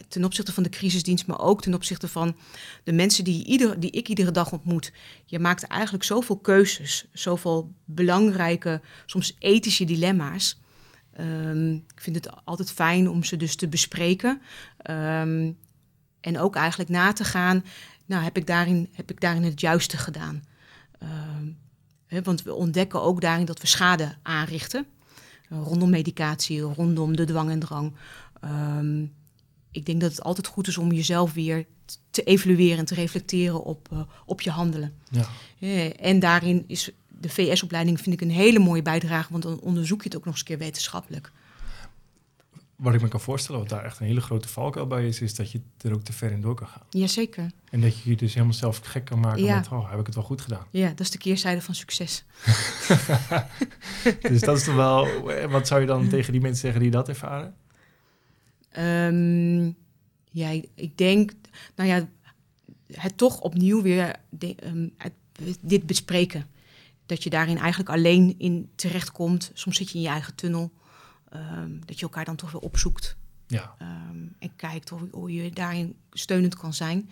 ten opzichte van de crisisdienst, maar ook ten opzichte van de mensen die, die ik iedere dag ontmoet. Je maakt eigenlijk zoveel keuzes, zoveel belangrijke, soms ethische dilemma's. Um, ik vind het altijd fijn om ze dus te bespreken. Um, en ook eigenlijk na te gaan, nou, heb ik daarin, heb ik daarin het juiste gedaan? He, want we ontdekken ook daarin dat we schade aanrichten. Rondom medicatie, rondom de dwang en drang. Ik denk dat het altijd goed is om jezelf weer te evalueren en te reflecteren op, uh, op je handelen. Ja. Uh, en daarin is de VS-opleiding vind ik een hele mooie bijdrage, want dan onderzoek je het ook nog eens een keer wetenschappelijk. Wat ik me kan voorstellen, wat daar echt een hele grote valkuil bij is, is dat je er ook te ver in door kan gaan. Jazeker. En dat je je dus helemaal zelf gek kan maken Ja. met, oh, heb ik het wel goed gedaan? Ja, dat is de keerzijde van succes. dus dat is toch wel, wat zou je dan tegen die mensen zeggen die dat ervaren? Um, ja, ik denk, nou ja, het toch opnieuw weer de, um, het, dit bespreken. Dat je daarin eigenlijk alleen in terechtkomt. Soms zit je in je eigen tunnel. Um, dat je elkaar dan toch weer opzoekt. Ja. En kijkt hoe, je daarin steunend kan zijn.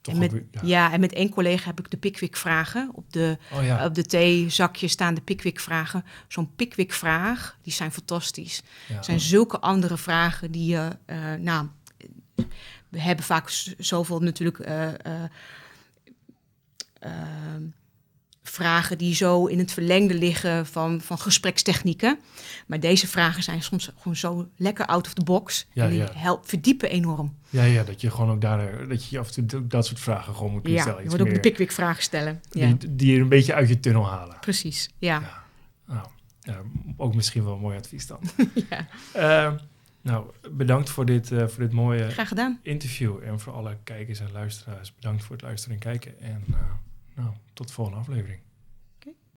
Toch en met, weer, ja. ja. en met één collega heb ik de Pickwick-vragen. Op de, oh, ja. op de theezakje staan de Pickwick-vragen. Zo'n Pickwick-vraag, die zijn fantastisch. Ja. Er zijn zulke andere vragen die je... Uh, nou, we hebben vaak zoveel natuurlijk... Uh, uh, vragen die zo in het verlengde liggen van, van gesprekstechnieken. Maar deze vragen zijn soms gewoon zo lekker out of the box. Ja, en die ja. helpen, verdiepen enorm. Ja, ja, dat je gewoon ook daar, dat je af en toe dat soort vragen gewoon moet ja, stellen. je moet ook de Pickwick vragen stellen. Ja. Die, die je een beetje uit je tunnel halen. Precies, ja. ja. Nou, ook misschien wel een mooi advies dan. ja. Uh, nou, bedankt voor dit, uh, voor dit mooie Graag gedaan. interview. En voor alle kijkers en luisteraars, bedankt voor het luisteren en kijken. En uh, nou, tot de volgende aflevering.